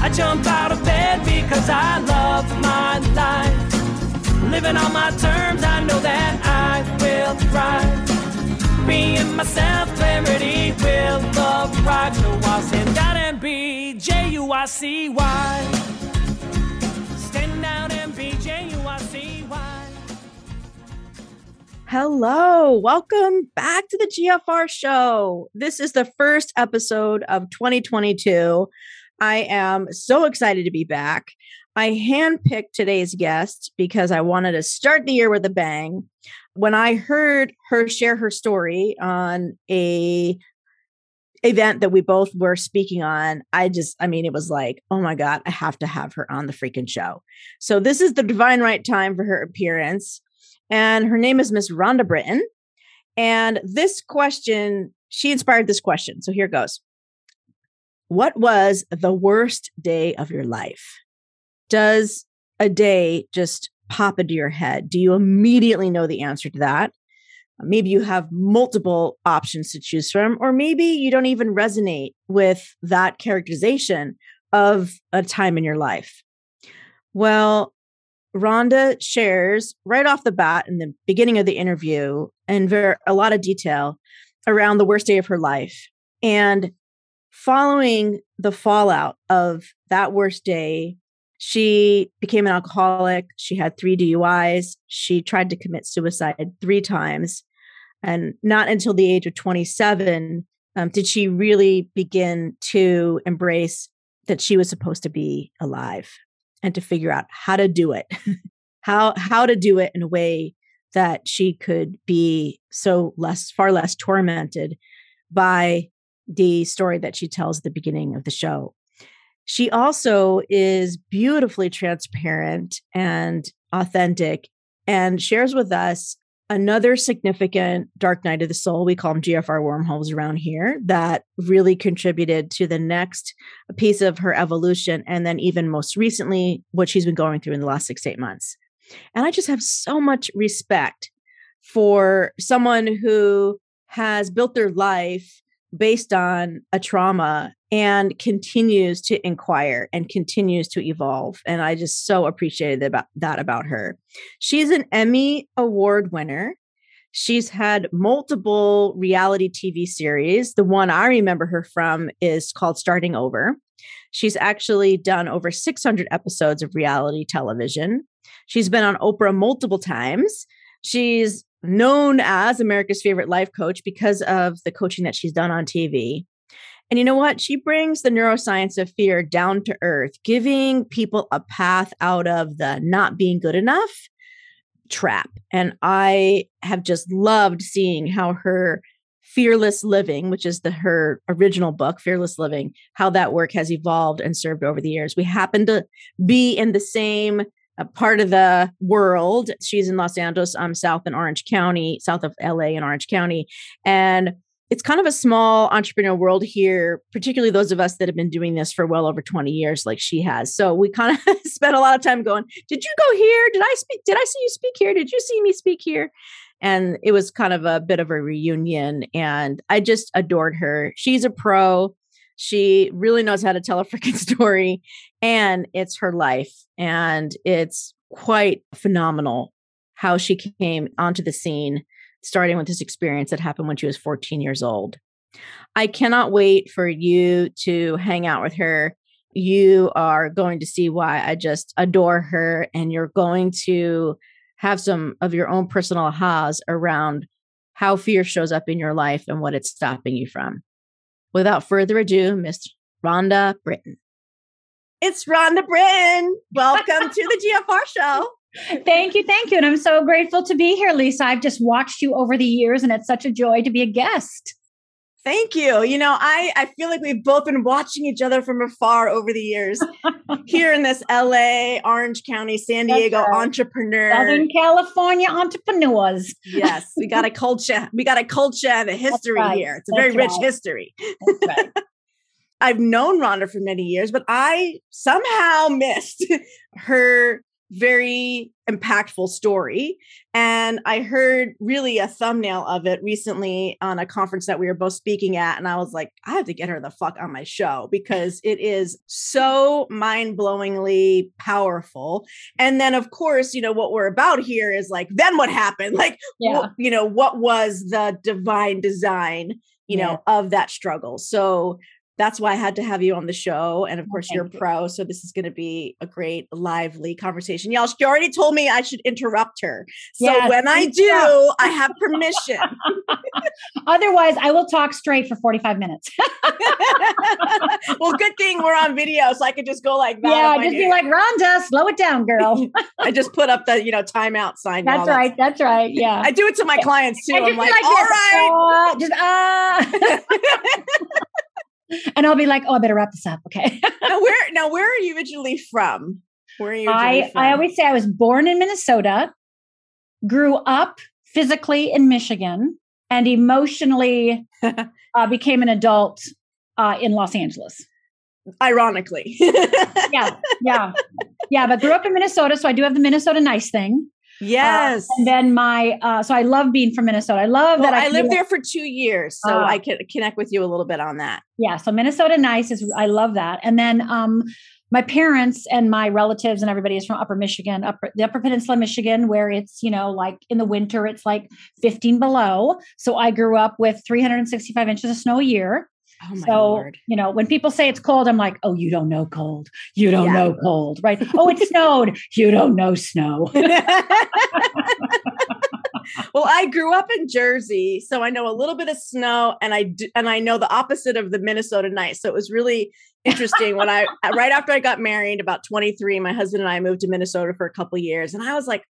I jump out of bed because I love my life. Living on my terms, I know that I will thrive. Being myself, clarity will arrive. So I'll stand out and be J U I C Y. Stand out and be J U I C Y. Hello, welcome back to the GFR show. This is the first episode of 2022. I am so excited to be back. I handpicked today's guest because I wanted to start the year with a bang. When I heard her share her story on a event that we both were speaking on, I just, I mean, it was like, oh my God, I have to have her on the freaking show. So this is the divine right time for her appearance. And her name is Miss Rhonda Britten. And this question, she inspired this question. So here goes. What was the worst day of your life? Does a day just pop into your head? Do you immediately know the answer to that? Maybe you have multiple options to choose from, or maybe you don't even resonate with that characterization of a time in your life. Well, Rhonda shares right off the bat in the beginning of the interview and very, a lot of detail around the worst day of her life. And following the fallout of that worst day, she became an alcoholic. She had three DUIs. She tried to commit suicide three times. And not until the age of 27 um, did she really begin to embrace that she was supposed to be alive and to figure out how to do it, how how to do it in a way that she could be so less far less tormented by the story that she tells at the beginning of the show. She also is beautifully transparent and authentic and shares with us another significant dark night of the soul. We call them GFR wormholes around here that really contributed to the next piece of her evolution. And then, even most recently, what she's been going through in the last six, eight months. And I just have so much respect for someone who has built their life based on a trauma and continues to inquire and continues to evolve and i just so appreciated about that about her. She's an emmy award winner. She's had multiple reality tv series. The one i remember her from is called starting over. She's actually done over 600 episodes of reality television. She's been on oprah multiple times. She's known as America's favorite life coach because of the coaching that she's done on TV. And you know what? She brings the neuroscience of fear down to earth, giving people a path out of the not being good enough trap. And I have just loved seeing how her fearless living which is the her original book fearless living how that work has evolved and served over the years we happen to be in the same part of the world. She's in Los Angeles, I'm um, south in Orange County, south of LA in Orange County. And it's kind of a small entrepreneur world here, particularly those of us that have been doing this for well over 20 years, like she has. So we kind of spent a lot of time going, Did you go here? Did I speak? Did I see you speak here? Did you see me speak here? And it was kind of a bit of a reunion. And I just adored her. She's a pro. She really knows how to tell a freaking story, and it's her life. And it's quite phenomenal how she came onto the scene, starting with this experience that happened when she was 14 years old. I cannot wait for you to hang out with her you are going to see why I just adore her and you're going to have some of your own personal ahas around how fear shows up in your life and what it's stopping you from. Without further ado, Miss Rhonda Britten. It's Rhonda Britten. Welcome to the GFR show. Thank you. Thank you. And I'm so grateful to be here, Lisa. I've just watched you over the years, and it's such a joy to be a guest. Thank you. You know, I, I feel like we've both been watching each other from afar over the years here in this LA, Orange County, San Diego right. entrepreneur. Southern California entrepreneurs. yes, we got a culture. We got a culture and a history right. here. It's a That's very right. rich history. I've known Rhonda for many years, but I somehow missed her very impactful story. And I heard really a thumbnail of it recently on a conference that we were both speaking at. And I was like, I have to get her the fuck on my show because it is so mind blowingly powerful. And then, of course, you know, what we're about here is like, then what happened? Like, yeah. what, you know, what was the divine design? you know, yeah. of that struggle. So that's why I had to have you on the show. And of oh, course, you're a pro. So this is going to be a great, lively conversation. Y'all, she already told me I should interrupt her. So yes, when I do, I have permission. Otherwise, I will talk straight for 45 minutes. well, good thing we're on video. So I could just go like that. Yeah, just be like, Rhonda, slow it down, girl. I just put up the, you know, timeout sign. That's right. That's right. Yeah. I do it to my clients too. I'm like, like, all right. Uh, just, uh and I'll be like, oh, I better wrap this up. Okay. now where now where are you originally from? Where are you? I from? I always say I was born in Minnesota, grew up physically in Michigan, and emotionally uh, became an adult uh, in Los Angeles. Ironically. yeah, yeah, yeah. But grew up in Minnesota, so I do have the Minnesota nice thing. Uh, yes. Uh, and then my, uh, so I love being from Minnesota. I love well, that. I, I lived there for two years, so uh, I can connect with you a little bit on that. Yeah. So Minnesota nice is, I love that. And then, um, my parents and my relatives and everybody is from upper michigan upper the upper peninsula michigan where it's you know like in the winter it's like 15 below so i grew up with 365 inches of snow a year Oh so, Lord. you know, when people say it's cold, I'm like, oh, you don't know cold. You don't yeah. know cold, right? oh, it snowed. You don't know snow. well, I grew up in Jersey, so I know a little bit of snow, and I do, and I know the opposite of the Minnesota nice. So it was really interesting when I right after I got married, about 23, my husband and I moved to Minnesota for a couple years, and I was like,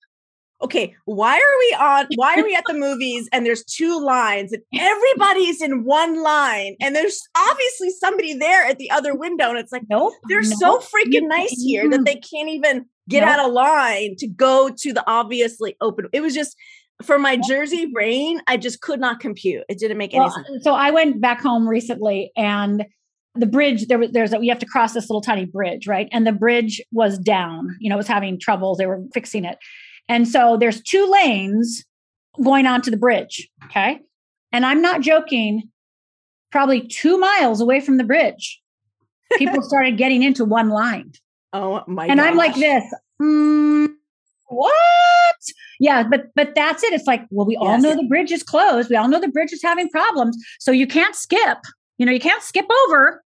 okay, why are we on, why are we at the movies and there's two lines and everybody's in one line and there's obviously somebody there at the other window. And it's like, nope, they're nope. so freaking nice here that they can't even get nope. out of line to go to the obviously open. It was just, for my Jersey brain, I just could not compute. It didn't make any well, sense. So I went back home recently and the bridge there was there's a, we have to cross this little tiny bridge right and the bridge was down you know it was having troubles they were fixing it and so there's two lanes going onto the bridge. Okay. And I'm not joking, probably two miles away from the bridge, people started getting into one line. Oh my And gosh. I'm like this. Mm, what? Yeah, but but that's it. It's like, well, we yes. all know the bridge is closed. We all know the bridge is having problems. So you can't skip. You know, you can't skip over.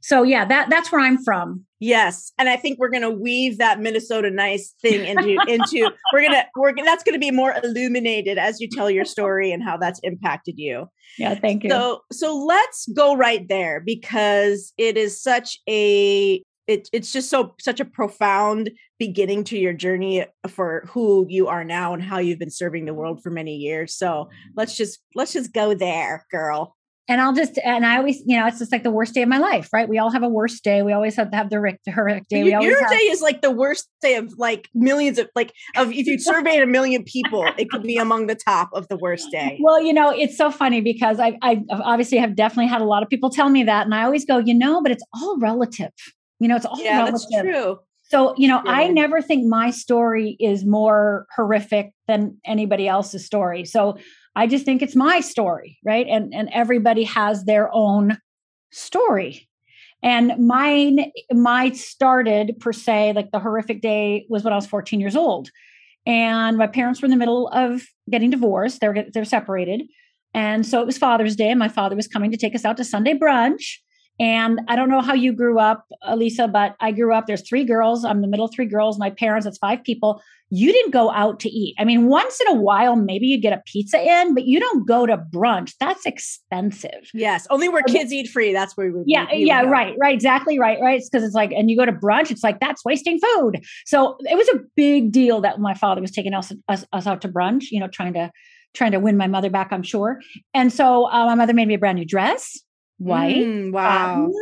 So yeah, that that's where I'm from. Yes, and I think we're going to weave that Minnesota nice thing into into we're going to we're that's going to be more illuminated as you tell your story and how that's impacted you. Yeah, thank you. So so let's go right there because it is such a it, it's just so such a profound beginning to your journey for who you are now and how you've been serving the world for many years. So let's just let's just go there, girl and I'll just and I always, you know, it's just like the worst day of my life, right? We all have a worst day. We always have to have the horrific day. We Your always day is like the worst day of like millions of like of if you surveyed a million people, it could be among the top of the worst day. Well, you know, it's so funny because I I obviously have definitely had a lot of people tell me that, and I always go, you know, but it's all relative. You know, it's all yeah, relative. that's true. So, you know, I never think my story is more horrific than anybody else's story. So I just think it's my story, right? And and everybody has their own story. And mine, my started per se, like the horrific day was when I was 14 years old. And my parents were in the middle of getting divorced. They're they're separated. And so it was Father's Day, and my father was coming to take us out to Sunday brunch. And I don't know how you grew up, Lisa, but I grew up. There's three girls. I'm the middle three girls. My parents, it's five people. You didn't go out to eat. I mean, once in a while, maybe you get a pizza in, but you don't go to brunch. That's expensive. Yes, only where kids eat free. That's where we. Yeah, we yeah, right, right, exactly, right, right. It's because it's like, and you go to brunch, it's like that's wasting food. So it was a big deal that my father was taking us us, us out to brunch. You know, trying to trying to win my mother back, I'm sure. And so uh, my mother made me a brand new dress white. Mm, wow. Um,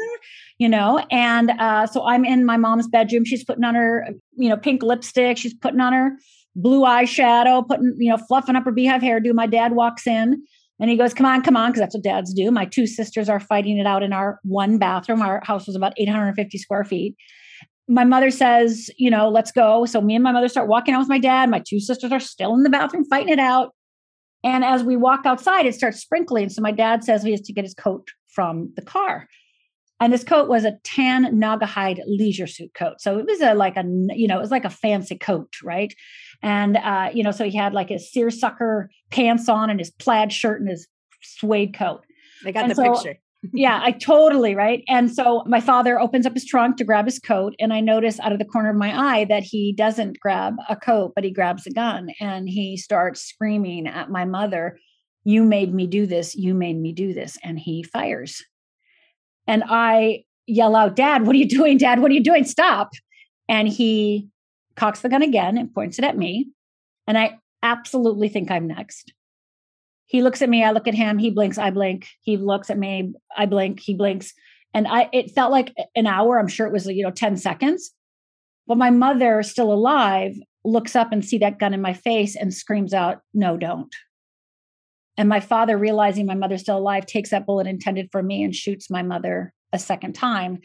you know, and uh, so I'm in my mom's bedroom. She's putting on her, you know, pink lipstick. She's putting on her blue eyeshadow, putting, you know, fluffing up her beehive hairdo. My dad walks in and he goes, Come on, come on, because that's what dads do. My two sisters are fighting it out in our one bathroom. Our house was about 850 square feet. My mother says, You know, let's go. So me and my mother start walking out with my dad. My two sisters are still in the bathroom fighting it out. And as we walk outside, it starts sprinkling. So my dad says he has to get his coat from the car. And this coat was a tan Naugahyde leisure suit coat. So it was a like a you know, it was like a fancy coat, right? And uh, you know, so he had like his seersucker pants on and his plaid shirt and his suede coat. I got And the so- picture. yeah, I totally right. And so my father opens up his trunk to grab his coat, and I notice out of the corner of my eye that he doesn't grab a coat, but he grabs a gun and he starts screaming at my mother, You made me do this. You made me do this. And he fires. And I yell out, Dad, what are you doing? Dad, what are you doing? Stop. And he cocks the gun again and points it at me. And I absolutely think I'm next. He looks at me, I look at him, he blinks, I blink. He looks at me, I blink, he blinks. And I it felt like an hour. I'm sure it was, you know, 10 seconds. But my mother, still alive, looks up and see that gun in my face and screams out, "No, don't." And my father, realizing my mother's still alive, takes that bullet intended for me and shoots my mother a second time.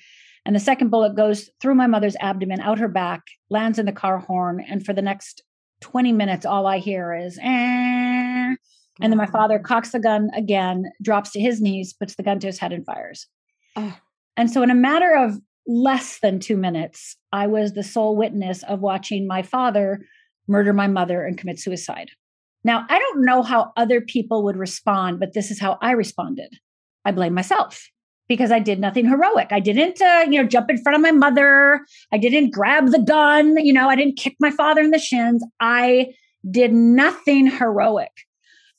And the second bullet goes through my mother's abdomen, out her back, lands in the car horn. And for the next 20 minutes, all I hear is, eh. And then my father cocks the gun again, drops to his knees, puts the gun to his head, and fires. Oh. And so, in a matter of less than two minutes, I was the sole witness of watching my father murder my mother and commit suicide. Now, I don't know how other people would respond, but this is how I responded. I blame myself because I did nothing heroic. I didn't, uh, you know, jump in front of my mother. I didn't grab the gun. You know, I didn't kick my father in the shins. I did nothing heroic.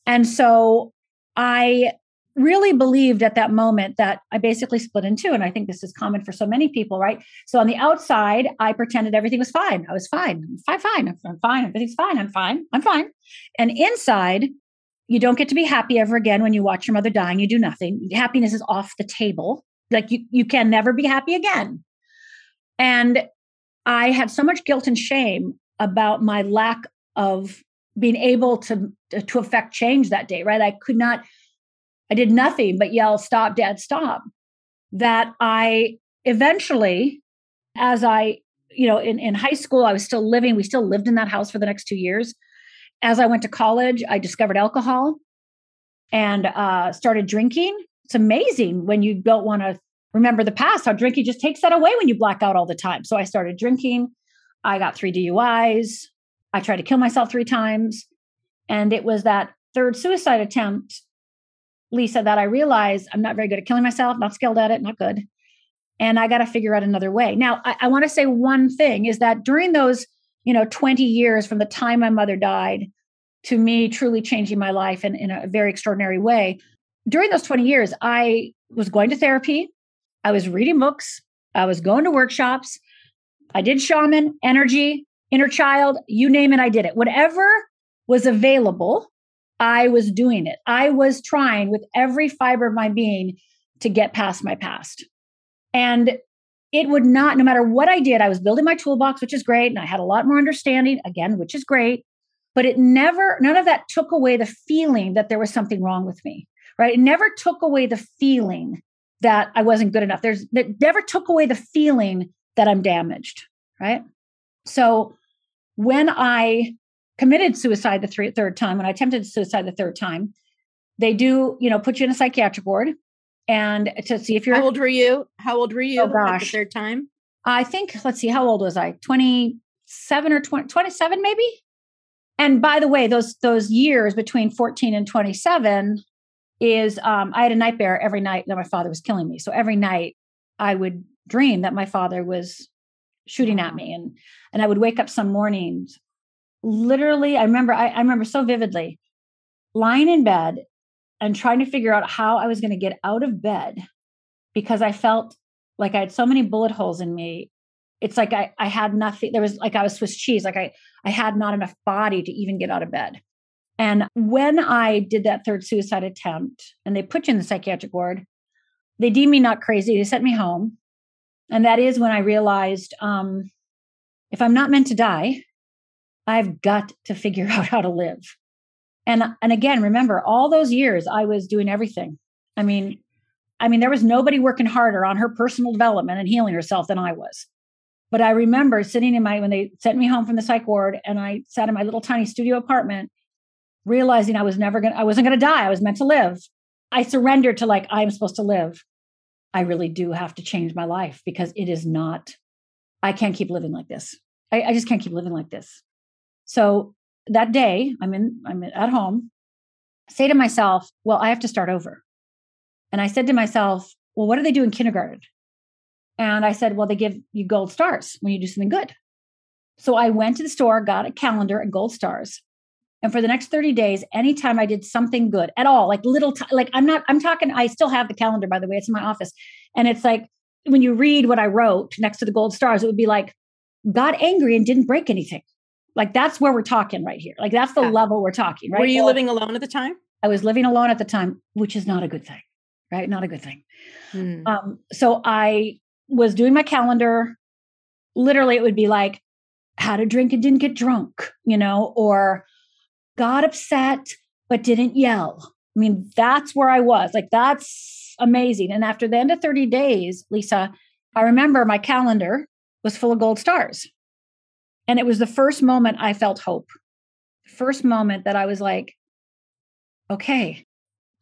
And so I really believed at that moment that I basically split in two. And I think this is common for so many people, right? So on the outside, I pretended everything was fine. I was fine. I'm fine, fine. I'm- I'm fine. Everything's fine. I'm fine. I'm fine. And inside, you don't get to be happy ever again when you watch your mother dying. You do nothing. Happiness is off the table. Like you, you can never be happy again. And I had so much guilt and shame about my lack of being able to to affect change that day, right? I could not, I did nothing but yell, stop, dad, stop. That I eventually, as I, you know, in, in high school, I was still living, we still lived in that house for the next two years. As I went to college, I discovered alcohol and uh, started drinking. It's amazing when you don't want to remember the past, how drinking just takes that away when you black out all the time. So I started drinking. I got three DUIs. I tried to kill myself three times. And it was that third suicide attempt, Lisa, that I realized I'm not very good at killing myself, not skilled at it, not good. And I got to figure out another way. Now, I, I want to say one thing is that during those, you know, 20 years from the time my mother died to me truly changing my life in, in a very extraordinary way, during those 20 years, I was going to therapy, I was reading books, I was going to workshops, I did shaman, energy, inner child, you name it, I did it. Whatever was available, I was doing it. I was trying with every fiber of my being to get past my past. And it would not, no matter what I did, I was building my toolbox, which is great. And I had a lot more understanding, again, which is great. But it never, none of that took away the feeling that there was something wrong with me, right? It never took away the feeling that I wasn't good enough. There's, that never took away the feeling that I'm damaged, right? So when I committed suicide the three, third time, when I attempted suicide the third time, they do, you know, put you in a psychiatric ward and to see if you're How old were you? How old were you Oh, gosh. third time? I think, let's see, how old was I? 27 or 20, 27 maybe? And by the way, those those years between 14 and 27 is um, I had a nightmare every night that my father was killing me. So every night I would dream that my father was shooting at me and and I would wake up some mornings literally I remember I, I remember so vividly lying in bed and trying to figure out how I was going to get out of bed because I felt like I had so many bullet holes in me. It's like I, I had nothing. There was like I was Swiss cheese. Like I, I had not enough body to even get out of bed. And when I did that third suicide attempt and they put you in the psychiatric ward, they deemed me not crazy. They sent me home. And that is when I realized um, if I'm not meant to die, I've got to figure out how to live. And and again, remember all those years I was doing everything. I mean, I mean, there was nobody working harder on her personal development and healing herself than I was. But I remember sitting in my when they sent me home from the psych ward and I sat in my little tiny studio apartment, realizing I was never gonna, I wasn't gonna die. I was meant to live. I surrendered to like, I'm supposed to live. I really do have to change my life because it is not, I can't keep living like this. I, I just can't keep living like this. So that day, I'm in, I'm at home, say to myself, well, I have to start over. And I said to myself, well, what do they do in kindergarten? And I said, well, they give you gold stars when you do something good. So I went to the store, got a calendar and gold stars. And for the next 30 days, anytime I did something good at all, like little, t- like I'm not, I'm talking, I still have the calendar, by the way, it's in my office. And it's like, when you read what I wrote next to the gold stars, it would be like, got angry and didn't break anything. Like that's where we're talking right here. Like that's the yeah. level we're talking, right? Were you well, living alone at the time? I was living alone at the time, which is not a good thing, right? Not a good thing. Hmm. Um, so I was doing my calendar. Literally, it would be like, had a drink and didn't get drunk, you know, or got upset but didn't yell. I mean, that's where I was. Like, that's amazing. And after the end of 30 days, Lisa, I remember my calendar was full of gold stars. And it was the first moment I felt hope. First moment that I was like, okay,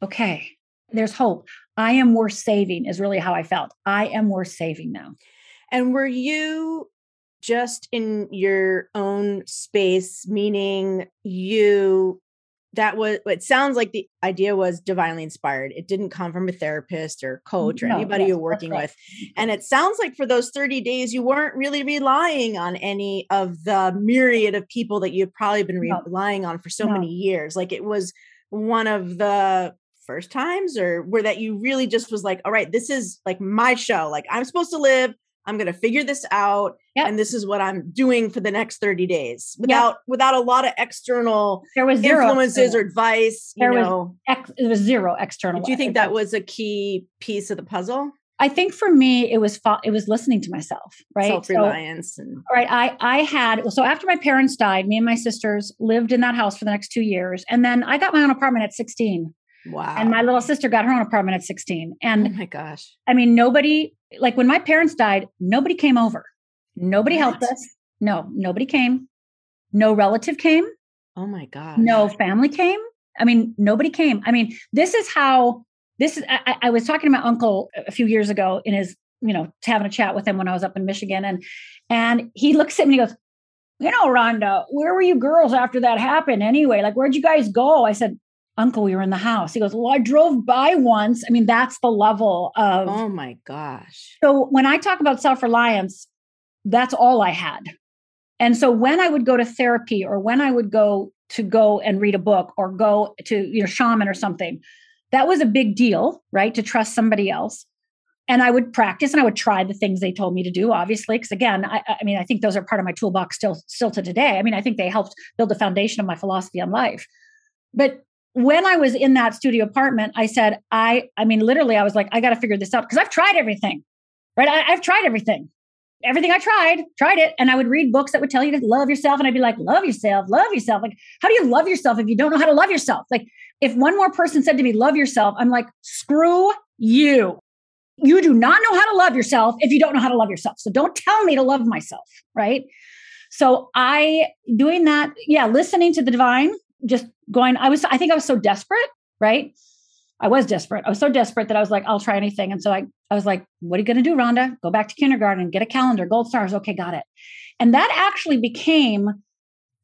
okay, there's hope. I am worth saving, is really how I felt. I am worth saving now. And were you just in your own space, meaning you that was it sounds like the idea was divinely inspired it didn't come from a therapist or coach or no, anybody yes, you're working right. with and it sounds like for those 30 days you weren't really relying on any of the myriad of people that you've probably been no. relying on for so no. many years like it was one of the first times or where that you really just was like all right this is like my show like i'm supposed to live I'm going to figure this out yep. and this is what I'm doing for the next 30 days without yep. without a lot of external there was influences or advice, there know. Was ex- it was zero external. Do you think that was a key piece of the puzzle? I think for me it was fa- it was listening to myself, right? Self-reliance so, and right. I I had so after my parents died, me and my sisters lived in that house for the next 2 years and then I got my own apartment at 16. Wow. And my little sister got her own apartment at 16. And oh my gosh. I mean, nobody, like when my parents died, nobody came over. Nobody what? helped us. No, nobody came. No relative came. Oh my God. No family came. I mean, nobody came. I mean, this is how this is. I, I was talking to my uncle a few years ago in his, you know, having a chat with him when I was up in Michigan. And and he looks at me and he goes, you know, Rhonda, where were you girls after that happened anyway? Like, where'd you guys go? I said, uncle we were in the house. He goes well i drove by once. I mean that's the level of oh my gosh. So when i talk about self-reliance that's all i had. And so when i would go to therapy or when i would go to go and read a book or go to you know shaman or something that was a big deal right to trust somebody else. And i would practice and i would try the things they told me to do obviously because again I, I mean i think those are part of my toolbox still still to today. I mean i think they helped build the foundation of my philosophy on life. But when I was in that studio apartment, I said, I, I mean, literally, I was like, I got to figure this out because I've tried everything, right? I, I've tried everything, everything I tried, tried it. And I would read books that would tell you to love yourself. And I'd be like, love yourself, love yourself. Like, how do you love yourself if you don't know how to love yourself? Like, if one more person said to me, love yourself, I'm like, screw you. You do not know how to love yourself if you don't know how to love yourself. So don't tell me to love myself, right? So I doing that, yeah, listening to the divine, just going, I was, I think I was so desperate, right? I was desperate. I was so desperate that I was like, I'll try anything. And so I, I was like, what are you going to do, Rhonda? Go back to kindergarten, get a calendar, gold stars. Okay, got it. And that actually became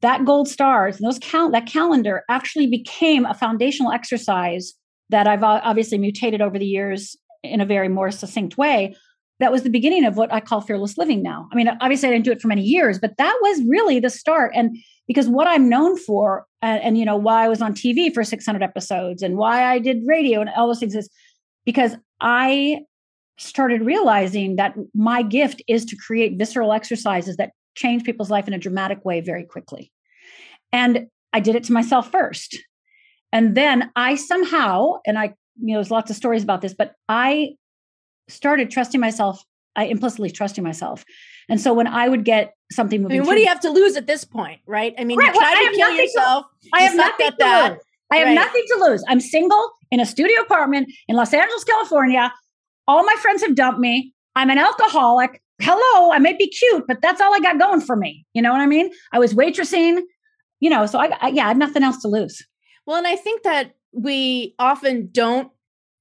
that gold stars and those count that calendar actually became a foundational exercise that I've obviously mutated over the years in a very more succinct way that was the beginning of what I call fearless living now. I mean, obviously I didn't do it for many years, but that was really the start. And because what I'm known for, and, and you know, why I was on TV for 600 episodes and why I did radio and all those things is because I started realizing that my gift is to create visceral exercises that change people's life in a dramatic way very quickly. And I did it to myself first. And then I somehow, and I, you know, there's lots of stories about this, but I started trusting myself. I implicitly trusting myself. And so when I would get something moving, I mean, what do you have to lose at this point, right? I mean, Right, you well, try I to kill nothing to- yourself. I have nothing to that. lose. I have Right. nothing to lose. I'm single in a studio apartment in Los Angeles, California. All my friends have dumped me. I'm an alcoholic. Hello, I may be cute, but that's all I got going for me. You know what I mean? I was waitressing, you know, so I, I yeah, I had nothing else to lose. Well, and I think that we often don't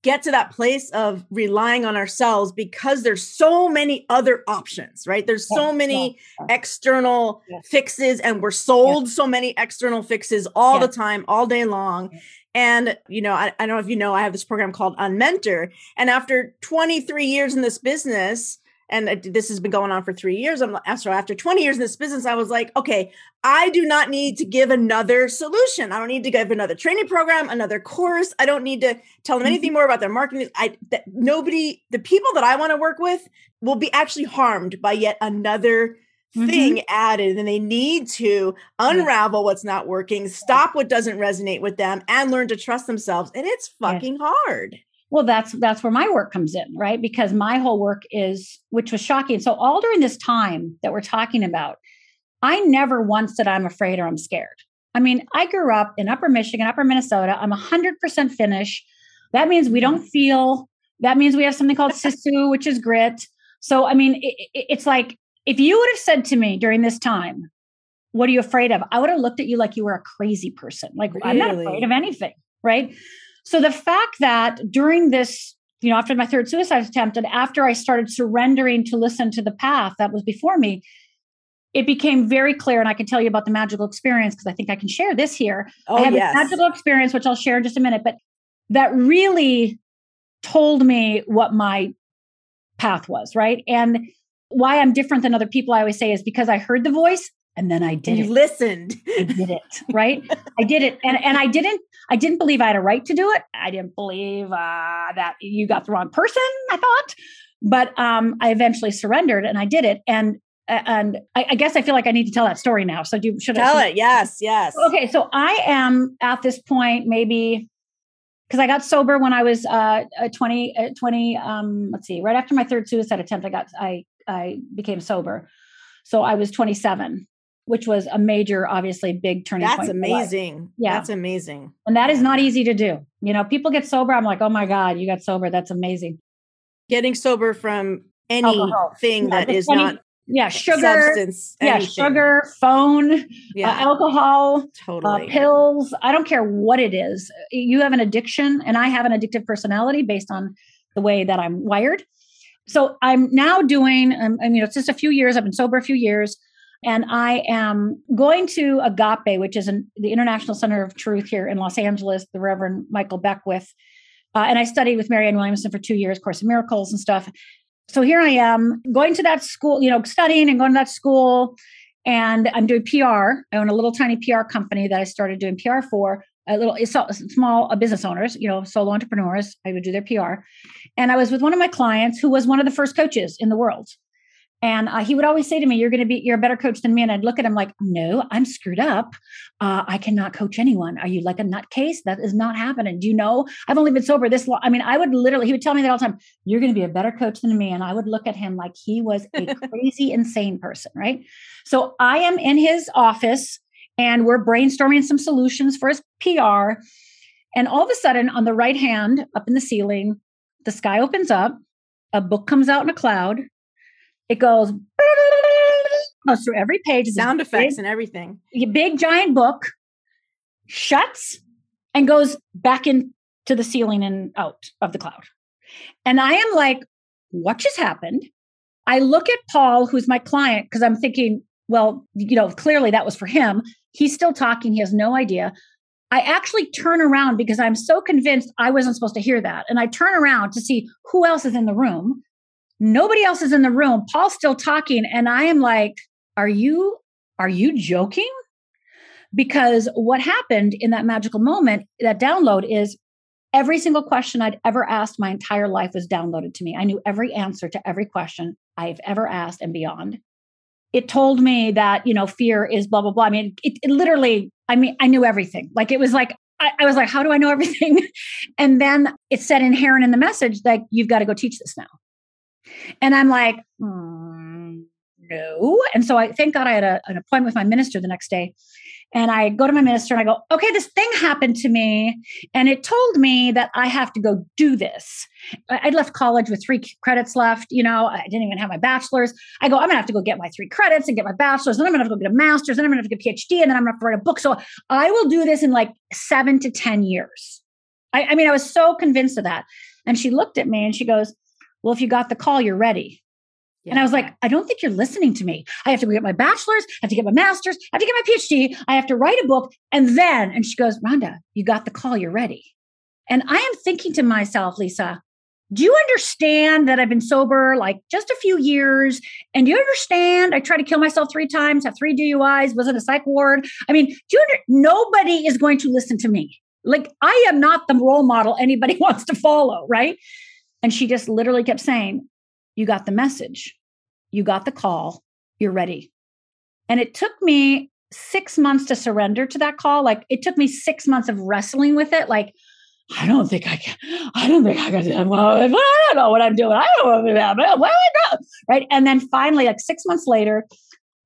get to that place of relying on ourselves because there's so many other options, right? There's so many external fixes and we're sold so many external fixes all the time, all day long. And, you know, I, I don't know if you know, I have this program called Unmentor. And after 23 years in this business, and this has been going on for three years. I'm uh, so after 20 years in this business, I was like, okay, I do not need to give another solution. I don't need to give another training program, another course. I don't need to tell them anything mm-hmm. more about their marketing. I that nobody, the people that I want to work with will be actually harmed by yet another thing mm-hmm. added and they need to unravel what's not working, stop what doesn't resonate with them and learn to trust themselves. And it's Yeah. fucking hard. Well, that's that's where my work comes in, right? Because my whole work is, which was shocking. So all during this time that we're talking about, I never once said I'm afraid or I'm scared. I mean, I grew up in Upper Michigan, Upper Minnesota. I'm 100% Finnish. That means we don't mm. feel. That means we have something called sisu, which is grit. So, I mean, it, it- it's like if you would have said to me during this time, "What are you afraid of?" I would have looked at you like you were a crazy person. Like I'm not afraid of anything, right? So the fact that during this, you know, after my third suicide attempt and after I started surrendering to listen to the path that was before me, it became very clear. And I can tell you about the magical experience because I think I can share this here. Oh, I had yes. a magical experience, which I'll share in just a minute, but that really told me what my path was, right? And why I'm different than other people, I always say, is because I heard the voice and then I did And it. you listened. I did it, right? I did it, and and I didn't. I didn't believe I had a right to do it. I didn't believe uh, that you got the wrong person. I thought, but um, I eventually surrendered, and I did it. And and I, I guess I feel like I need to tell that story now. So do should Tell I? it. Yes, yes. Okay, so I am at this point maybe because I got sober when I was uh, uh, 20, uh, 20 um, let's see, right after my third suicide attempt, I got I I became sober. So I was 27, which was a major, obviously big turning That's point. life. amazing. Yeah. That's amazing. And that is not easy to do. You know, people get sober. I'm like, oh my God, you got sober. That's amazing. Getting sober from anything Yeah, that is any- not Yeah, sugar. substance. Yeah, anything. sugar, phone, uh, Yeah, alcohol, uh, totally. pills. I don't care what it is. You have an addiction, and I have an addictive personality based on the way that I'm wired. So I'm now doing, um, I mean, it's just a few years. I've been sober a few years, and I am going to Agape, which is an, the International Center of Truth here in Los Angeles, the Reverend Michael Beckwith. Uh, and I studied with Marianne Williamson for two years, Course in Miracles and stuff. So here I am going to that school, you know, studying and going to that school. And I'm doing PR. I own a little tiny PR company that I started doing PR for. A little small uh, business owners, you know, solo entrepreneurs. I would do their PR, and I was with one of my clients who was one of the first coaches in the world. And uh, he would always say to me, "You're going to be, you're a better coach than me." And I'd look at him like, "No, I'm screwed up. Uh, I cannot coach anyone. Are you like a nutcase? That is not happening. Do you know? I've only been sober this long. I mean, I would literally, he would tell me that all the time. You're going to be a better coach than me. And I would look at him like he was a crazy, insane person, right? So I am in his office and we're brainstorming some solutions for his PR. And all of a sudden, on the right hand, up in the ceiling, the sky opens up, a book comes out in a cloud. It goes, goes through every page. Sound effects big- and everything. a big giant book shuts and goes back into the ceiling and out of the cloud. And I am like, what just happened? I look at Paul, who's my client, because I'm thinking, well, you know, clearly that was for him. He's still talking. He has no idea. I actually turn around because I'm so convinced I wasn't supposed to hear that. And I turn around to see who else is in the room. Nobody else is in the room. Paul's still talking. And I am like, are you, are you joking? Because what happened in that magical moment, that download is every single question I'd ever asked my entire life was downloaded to me. I knew every answer to every question I've ever asked and beyond. It told me that, you know, fear is blah, blah, blah. I mean, it, it literally, I mean, I knew everything. Like it was like, I, I was like, how do I know everything? and then it said inherent in the message, like, you've got to go teach this now. And I'm like, mm, no. And so I thank God I had a, an appointment with my minister the next day. And I go to my minister and I go, okay, this thing happened to me. And it told me that I have to go do this. I'd left college with three credits left. You know, I didn't even have my bachelor's. I go, I'm gonna have to go get my three credits and get my bachelor's. Then I'm have to go get a master's. Then I'm gonna have to get a PhD. And then I'm gonna have to write a book. So I will do this in like seven to 10 years. I, I mean, I was so convinced of that. And she looked at me and she goes, Well, if you got the call, you're ready. Yeah. And I was like, I don't think you're listening to me. I have to get my bachelor's, I have to get my master's, I have to get my PhD, I have to write a book. And then, and she goes, Rhonda, you got the call, you're ready. And I am thinking to myself, Lisa, do you understand that I've been sober like just a few years? And do you understand I tried to kill myself three times, have three DUIs, was in a psych ward? I mean, do you under- nobody is going to listen to me. Like I am not the role model anybody wants to follow, right? And she just literally kept saying, you got the message, you got the call, you're ready. And it took me six months to surrender to that call. Like it took me six months of wrestling with it. Like, I don't think I can, I don't think I can do. Well, I don't know what I'm doing. I don't know what I'm doing. Right. And then finally, like six months later,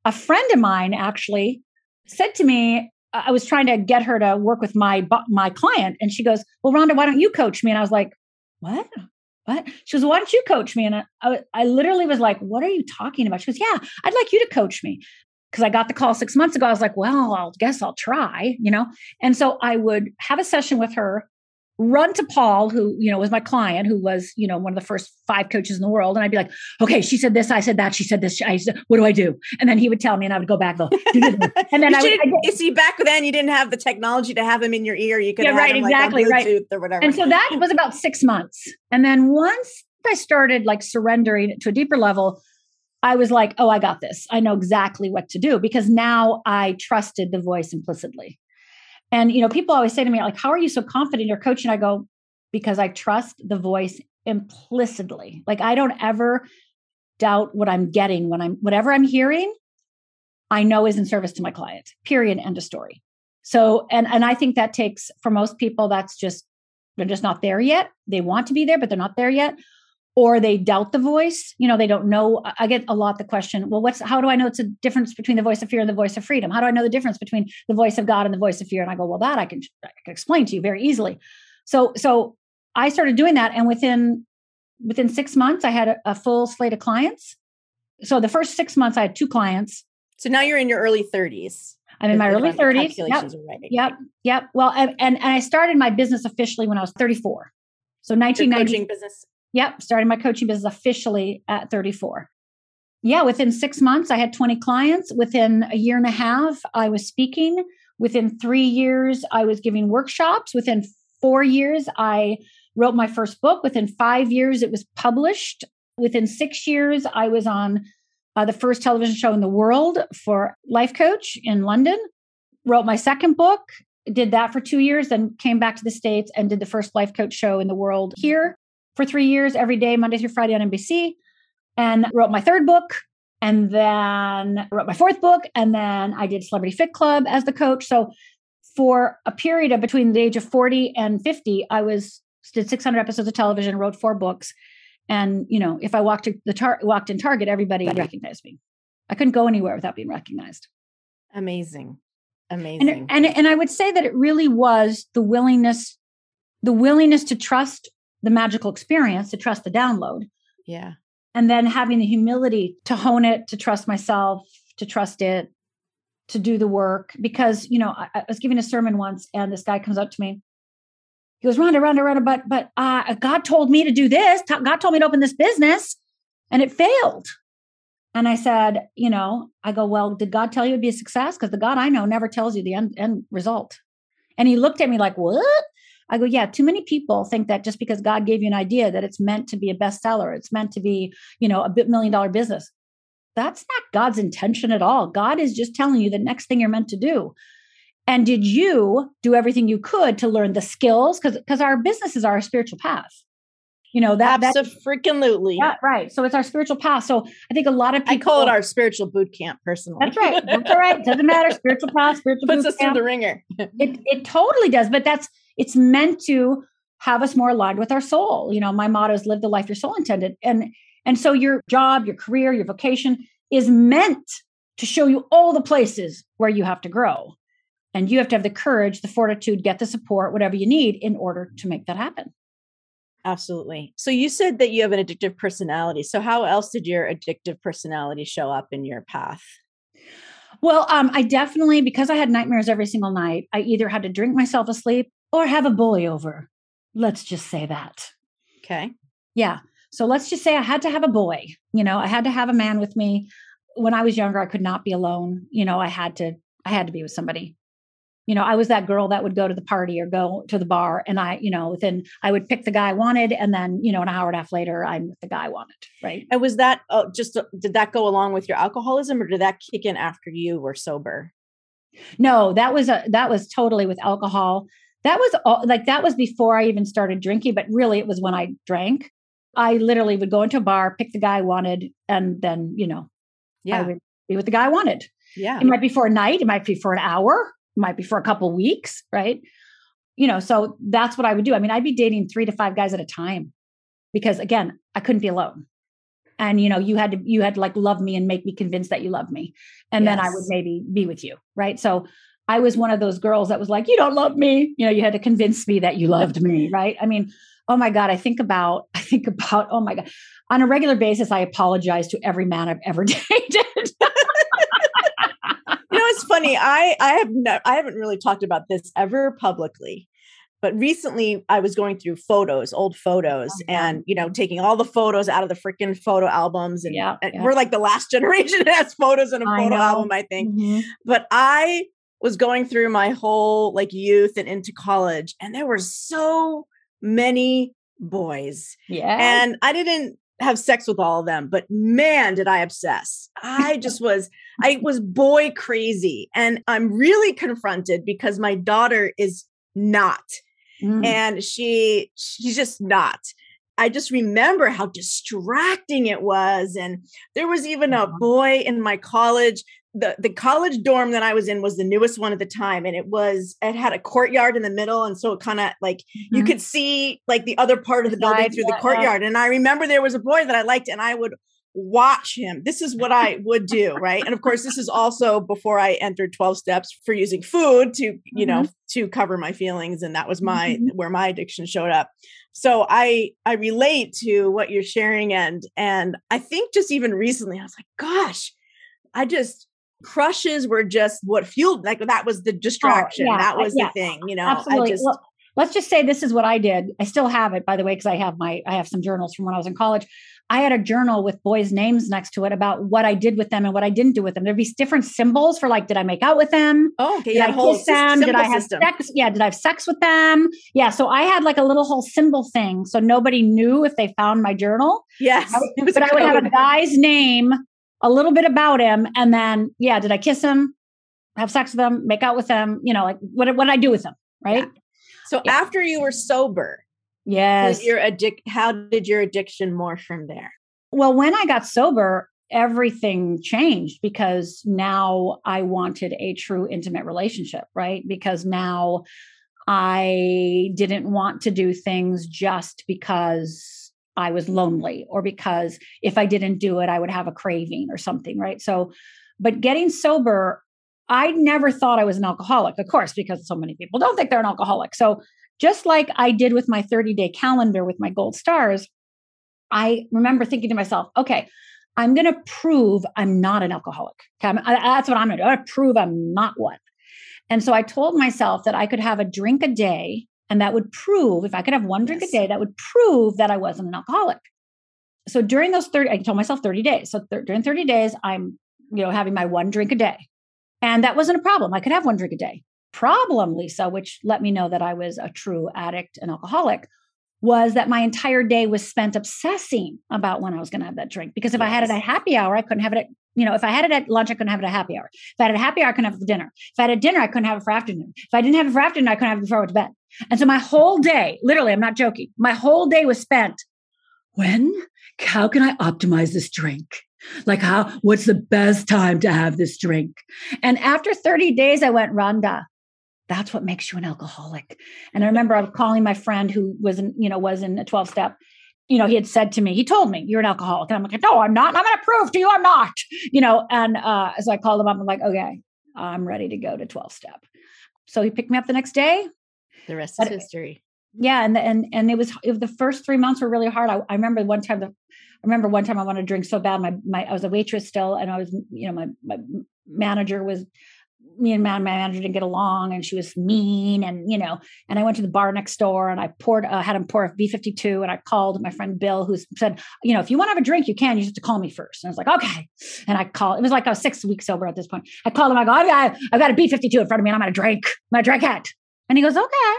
a friend of mine actually said to me, I was trying to get her to work with my my client, and she goes, "Well, Rhonda, why don't you coach me?" And I was like, "What? What? She goes, why don't you coach me? And I, I, I literally was like, what are you talking about? She goes, yeah, I'd like you to coach me. Because I got the call six months ago. I was like, well, I'll guess I'll try, you know? And so I would have a session with her run to Paul, who, you know, was my client, who was, you know, one of the first five coaches in the world. And I'd be like, okay, she said this, I said that, she said this. I said, what do I do? And then he would tell me and I would go back, Though. and then I would, I see back then you didn't have the technology to have him in your ear. You could yeah, right, exactly, like right. or whatever. And so that was about six months. And then once I started like surrendering to a deeper level, I was like, oh, I got this. I know exactly what to do because now I trusted the voice implicitly. And, you know, people always say to me, like, how are you so confident in your coaching? I go, because I trust the voice implicitly. Like, I don't ever doubt what I'm getting when I'm, whatever I'm hearing, I know is in service to my client, period, end of story. So, and, and I think that takes, for most people, that's just, they're just not there yet. They want to be there, but they're not there yet or they doubt the voice you know they don't know i get a lot the question well what's how do i know it's a difference between the voice of fear and the voice of freedom how do i know the difference between the voice of god and the voice of fear and i go well that i can, I can explain to you very easily so so i started doing that and within within six months i had a, a full slate of clients so the first six months i had two clients so now you're in your early 30s I'm in my early 30s. Yep. Yep. Yep. Well, and, and, I started my business officially when I was 34. So 1990. coaching business Yep, started my coaching business officially at 34. Yeah, within six months, I had 20 clients. Within a year and a half, I was speaking. Within three years, I was giving workshops. Within four years, I wrote my first book. Within five years, it was published. Within six years, I was on uh, the first television show in the world for Life Coach in London. Wrote my second book, did that for two years, then came back to the States and did the first Life Coach show in the world here for three years, every day, Monday through Friday on NBC, and wrote my third book. And then wrote my fourth book. And then I did Celebrity Fit Club as the coach. So for a period of between the age of 40 and 50, I was did 600 episodes of television, wrote four books. And, you know, if I walked to the tar- walked in Target, everybody recognized me. I couldn't go anywhere without being recognized. Amazing. Amazing. And, and, and I would say that it really was the willingness, the willingness to trust the magical experience to trust the download. Yeah. And then having the humility to hone it, to trust myself, to trust it, to do the work. Because, you know, I, I was giving a sermon once and this guy comes up to me. He goes, Rhonda, Rhonda, Rhonda, but but uh, God told me to do this. God told me to open this business and it failed. And I said, you know, I go, well, did God tell you it'd be a success? Because the God I know never tells you the end, end result. And he looked at me like, what? I go, yeah, too many people think that just because God gave you an idea that it's meant to be a bestseller, it's meant to be, you know, a bit million dollar business. That's not God's intention at all. God is just telling you the next thing you're meant to do. And did you do everything you could to learn the skills? Because because our businesses are our spiritual path. You know that that's freaking yeah, right. So it's our spiritual path. So I think a lot of people I call it our spiritual boot camp personally. That's right. That's all right. Doesn't matter. Spiritual path, spiritual puts us camp. through the ringer. it it totally does. But that's it's meant to have us more aligned with our soul. You know, my motto is live the life your soul intended. And and so your job, your career, your vocation is meant to show you all the places where you have to grow. And you have to have the courage, the fortitude, get the support, whatever you need in order to make that happen. Absolutely. So you said that you have an addictive personality. So how else did your addictive personality show up in your path? Well, um, I definitely, because I had nightmares every single night, I either had to drink myself asleep or have a bully over. Let's just say that. Okay. Yeah. So let's just say I had to have a boy. You know, I had to have a man with me. When I was younger, I could not be alone. You know, I had to, I had to be with somebody you know, I was that girl that would go to the party or go to the bar and I, you know, within I would pick the guy I wanted and then, you know, an hour and a half later I'm with the guy I wanted, right? And was that oh, just uh, did that go along with your alcoholism or did that kick in after you were sober? No, that was a that was totally with alcohol. That was all, like that was before I even started drinking, but really it was when I drank. I literally would go into a bar, pick the guy I wanted, and then, you know, yeah. I would be with the guy I wanted. Yeah. It might be for a night, it might be for an hour, it might be for a couple weeks, right? You know, so that's what I would do. I mean, I'd be dating three to five guys at a time because again, I couldn't be alone. And you know, you had to you had to like love me and make me convinced that you love me. And yes. then I would maybe be with you, right? So I was one of those girls that was like, you don't love me. You know, you had to convince me that you loved me, right? I mean, oh my God, I think about, I think about, oh my God. On a regular basis, I apologize to every man I've ever dated you know, it's funny. I I have no, I haven't really talked about this ever publicly, but recently I was going through photos, old photos, oh, and you know, taking all the photos out of the freaking photo albums, and, yeah, and yeah. we're like the last generation that has photos in a photo album, I think. Mm-hmm. But I was going through my whole like youth and into college, and there were so many boys. Yeah. And I didn't have sex with all of them, but man, did I obsess. I just was, I was boy crazy. And I'm really confronted because my daughter is not. Mm. And she, she's just not. I just remember how distracting it was. And there was even a boy in my college the the college dorm that I was in was the newest one at the time, and it was it had a courtyard in the middle, and so it kind of like mm-hmm. you could see like the other part of the building through the courtyard. And I remember there was a boy that I liked, and I would watch him. This is what I would do, right? And of course, this is also before I entered 12 steps for using food to, you know, mm-hmm. to cover my feelings and that was my mm-hmm. where my addiction showed up. So I I relate to what you're sharing and and I think just even recently I was like, gosh, I just crushes were just what fueled like that was the distraction oh, yeah, that was yeah, the thing you know absolutely. just, well, let's just say this is what i did i still have it by the way because i have my i have some journals from when i was in college. I had a journal with boys names next to it about what i did with them and what i didn't do with them. There'd be different symbols for like did i make out with them? Oh okay did yeah, i kiss them? did i have system. sex? Yeah did i have sex with them? Yeah so i had like a little whole symbol thing so nobody knew if they found my journal. Yes I, but i would have a guy's name a little bit about him, and then yeah, did I kiss him, have sex with him, make out with him? You know, like what what did I do with him? Right. Yeah. So yeah. after you were sober, yes, your addic- how did your addiction morph from there? Well, when I got sober, everything changed because now I wanted a true intimate relationship, right? Because now I didn't want to do things just because I was lonely or because if I didn't do it, I would have a craving or something, right? So, but getting sober, I never thought I was an alcoholic, of course, because so many people don't think they're an alcoholic. So, just like I did with my 30 day calendar with my gold stars, I remember thinking to myself, okay, I'm going to prove I'm not an alcoholic. Okay, I, that's what I'm going to do. I'm going to prove I'm not one. And so I told myself that I could have a drink a day and that would prove, if I could have one drink yes. a day, that would prove that I wasn't an alcoholic. So during those 30, I told myself 30 days. So th- during 30 days, I'm, you know, having my one drink a day. And that wasn't a problem. I could have one drink a day. problem, Lisa, which let me know that I was a true addict and alcoholic, was that my entire day was spent obsessing about when I was going to have that drink. Because if yes. I had it at happy hour, I couldn't have it at, you know, if I had it at lunch, I couldn't have it at happy hour. If I had at happy hour, I couldn't have it for dinner. If I had it dinner, I couldn't have it for afternoon. If I didn't have it for afternoon, I couldn't have it before I went to bed. And so my whole day, literally, I'm not joking, my whole day was spent when, how can I optimize this drink? Like how what's the best time to have this drink? And after 30 days, I went, Rhonda, that's what makes you an alcoholic. And I remember I was calling my friend who was in, you know, was in a 12 step. You know, he had said to me, he told me, you're an alcoholic. And I'm like, no, I'm not. I'm going to prove to you I'm not, you know. And uh, so I called him up. I'm like, okay, I'm ready to go to 12 step. So he picked me up the next day. The rest is history. Yeah. And, and, and it was, it was the first three months were really hard. I, I remember one time the, I remember one time I wanted to drink so bad. My, my, I was a waitress still. And I was, you know, my, my manager was me and my manager didn't get along and she was mean and you know and i went to the bar next door and i poured uh, had him pour a b52 and i called my friend bill who said you know if you want to have a drink you can you just have to call me first. And i was like okay. And i called it was like i was six weeks sober at this point. I called him i go i've got, I've got a b52 in front of me and i'm gonna drink gonna drink it. And he goes okay.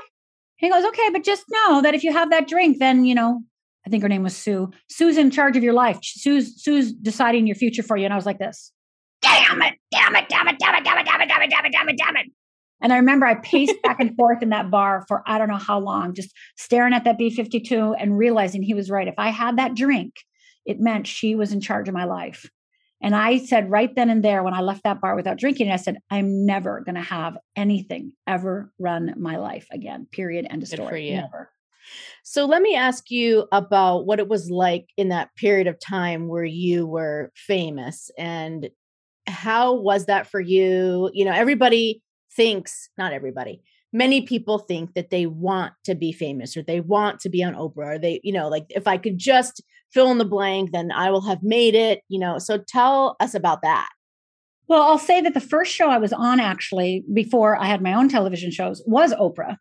He goes okay but just know that if you have that drink then you know i think her name was sue sue's in charge of your life. Sue's sue's deciding your future for you. And i was like this damn it, damn it, damn it, damn it, damn it, damn it, damn it, damn it, damn it, damn it. And I remember I paced back and forth in that bar for I don't know how long, just staring at that B 52 and realizing he was right. If I had that drink, it meant she was in charge of my life. And I said right then and there when I left that bar without drinking, I said, I'm never going to have anything ever run my life again, period. End of story. Good for you. Never. So let me ask you about what it was like in that period of time where you were famous and how was that for you? You know, everybody thinks, not everybody, many people think that they want to be famous or they want to be on Oprah or they, you know, like if I could just fill in the blank, then I will have made it, you know. So tell us about that. Well, I'll say that the first show I was on actually before I had my own television shows was Oprah.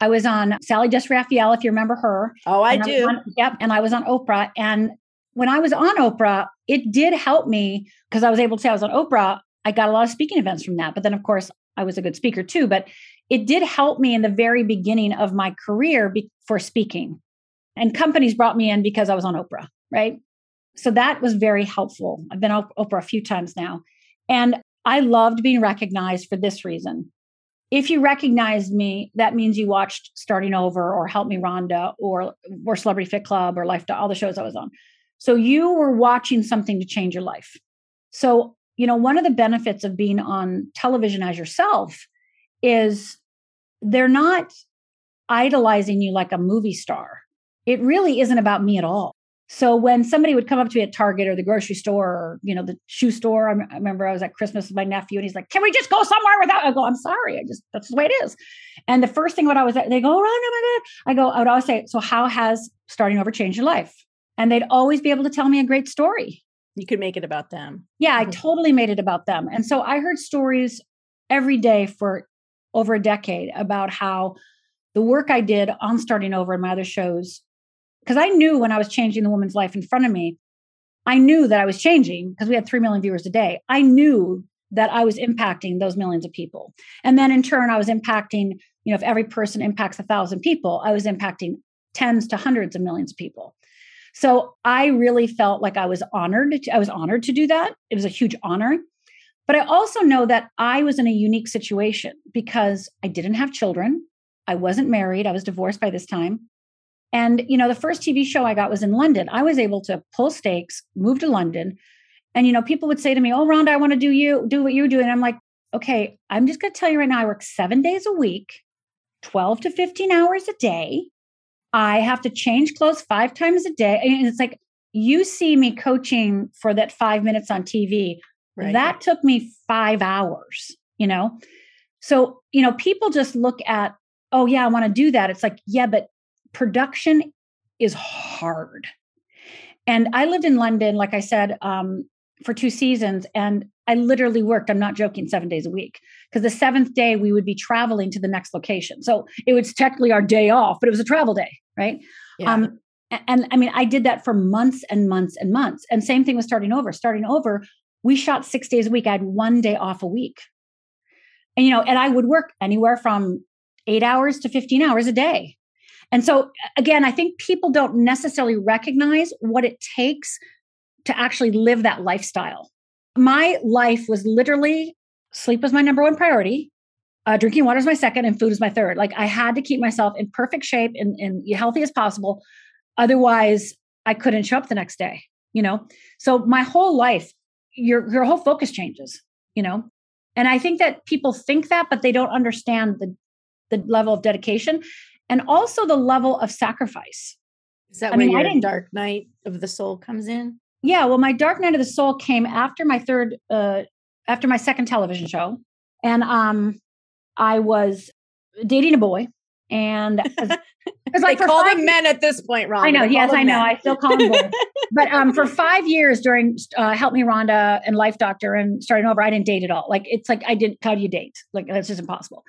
I was on Sally Jessy Raphael, if you remember her. Oh, I do. I on, yep. And I was on Oprah. And when I was on Oprah, it did help me because I was able to say I was on Oprah. I got a lot of speaking events from that. But then, of course, I was a good speaker too. But it did help me in the very beginning of my career be- for speaking. And companies brought me in because I was on Oprah, right? So that was very helpful. I've been on Oprah a few times now. And I loved being recognized for this reason. If you recognized me, that means you watched Starting Over or Help Me Rhonda or or Celebrity Fit Club or Life, all the shows I was on. So you were watching something to change your life. So, you know, one of the benefits of being on television as yourself is they're not idolizing you like a movie star. It really isn't about me at all. So when somebody would come up to me at Target or the grocery store or you know the shoe store, I, remember I was at Christmas with my nephew and he's like, "Can we just go somewhere without?" I go, "I'm sorry, I just that's the way it is." And the first thing what I was at, they go, "Oh my god!" I go, I would always say, "So how has starting over changed your life?" And they'd always be able to tell me a great story. You could make it about them. Yeah, I mm-hmm. totally made it about them. And so I heard stories every day for over a decade about how the work I did on starting over in my other shows, because I knew when I was changing the woman's life in front of me, I knew that I was changing because we had 3 million viewers a day. I knew that I was impacting those millions of people. And then in turn, I was impacting, you know, if every person impacts a thousand people, I was impacting tens to hundreds of millions of people. So I really felt like I was honored. I was honored to do that. It was a huge honor. But I also know that I was in a unique situation because I didn't have children. I wasn't married. I was divorced by this time. And, you know, the first TV show I got was in London. I was able to pull stakes, move to London. And, you know, people would say to me, Oh, Rhonda, I want to do you, do what you're doing. And I'm like, okay, I'm just going to tell you right now, I work seven days a week, 12 to 15 hours a day. I have to change clothes five times a day. And it's like, you see me coaching for that five minutes on TV. Right. That took me five hours, you know? So, you know, people just look at, oh, yeah, I want to do that. It's like, yeah, but production is hard. And I lived in London, like I said, um, for two seasons. And I literally worked, I'm not joking, seven days a week. Because the seventh day we would be traveling to the next location. So it was technically our day off, but it was a travel day, right? Yeah. Um, and, and I mean, I did that for months and months and months. And same thing with starting over. Starting over, we shot six days a week. I had one day off a week. And, you know, and I would work anywhere from eight hours to 15 hours a day. And so, again, I think people don't necessarily recognize what it takes to actually live that lifestyle. My life was literally sleep was my number one priority. Uh, drinking water is my second, and food is my third. Like I had to keep myself in perfect shape and, and healthy as possible. Otherwise, I couldn't show up the next day. You know, so my whole life, your your whole focus changes. You know, and I think that people think that, but they don't understand the the level of dedication and also the level of sacrifice. Is that I where mean, your dark night of the soul comes in? Yeah, well, my dark night of the soul came after my third, uh, after my second television show, and um, I was dating a boy, and because like call them men at this point, Rhonda. I know. Yes, I know. Men. I still call them boys. but um, for five years during uh, Help Me Rhonda and Life Doctor and starting over, I didn't date at all. Like it's like I didn't. How do you date? Like that's just impossible.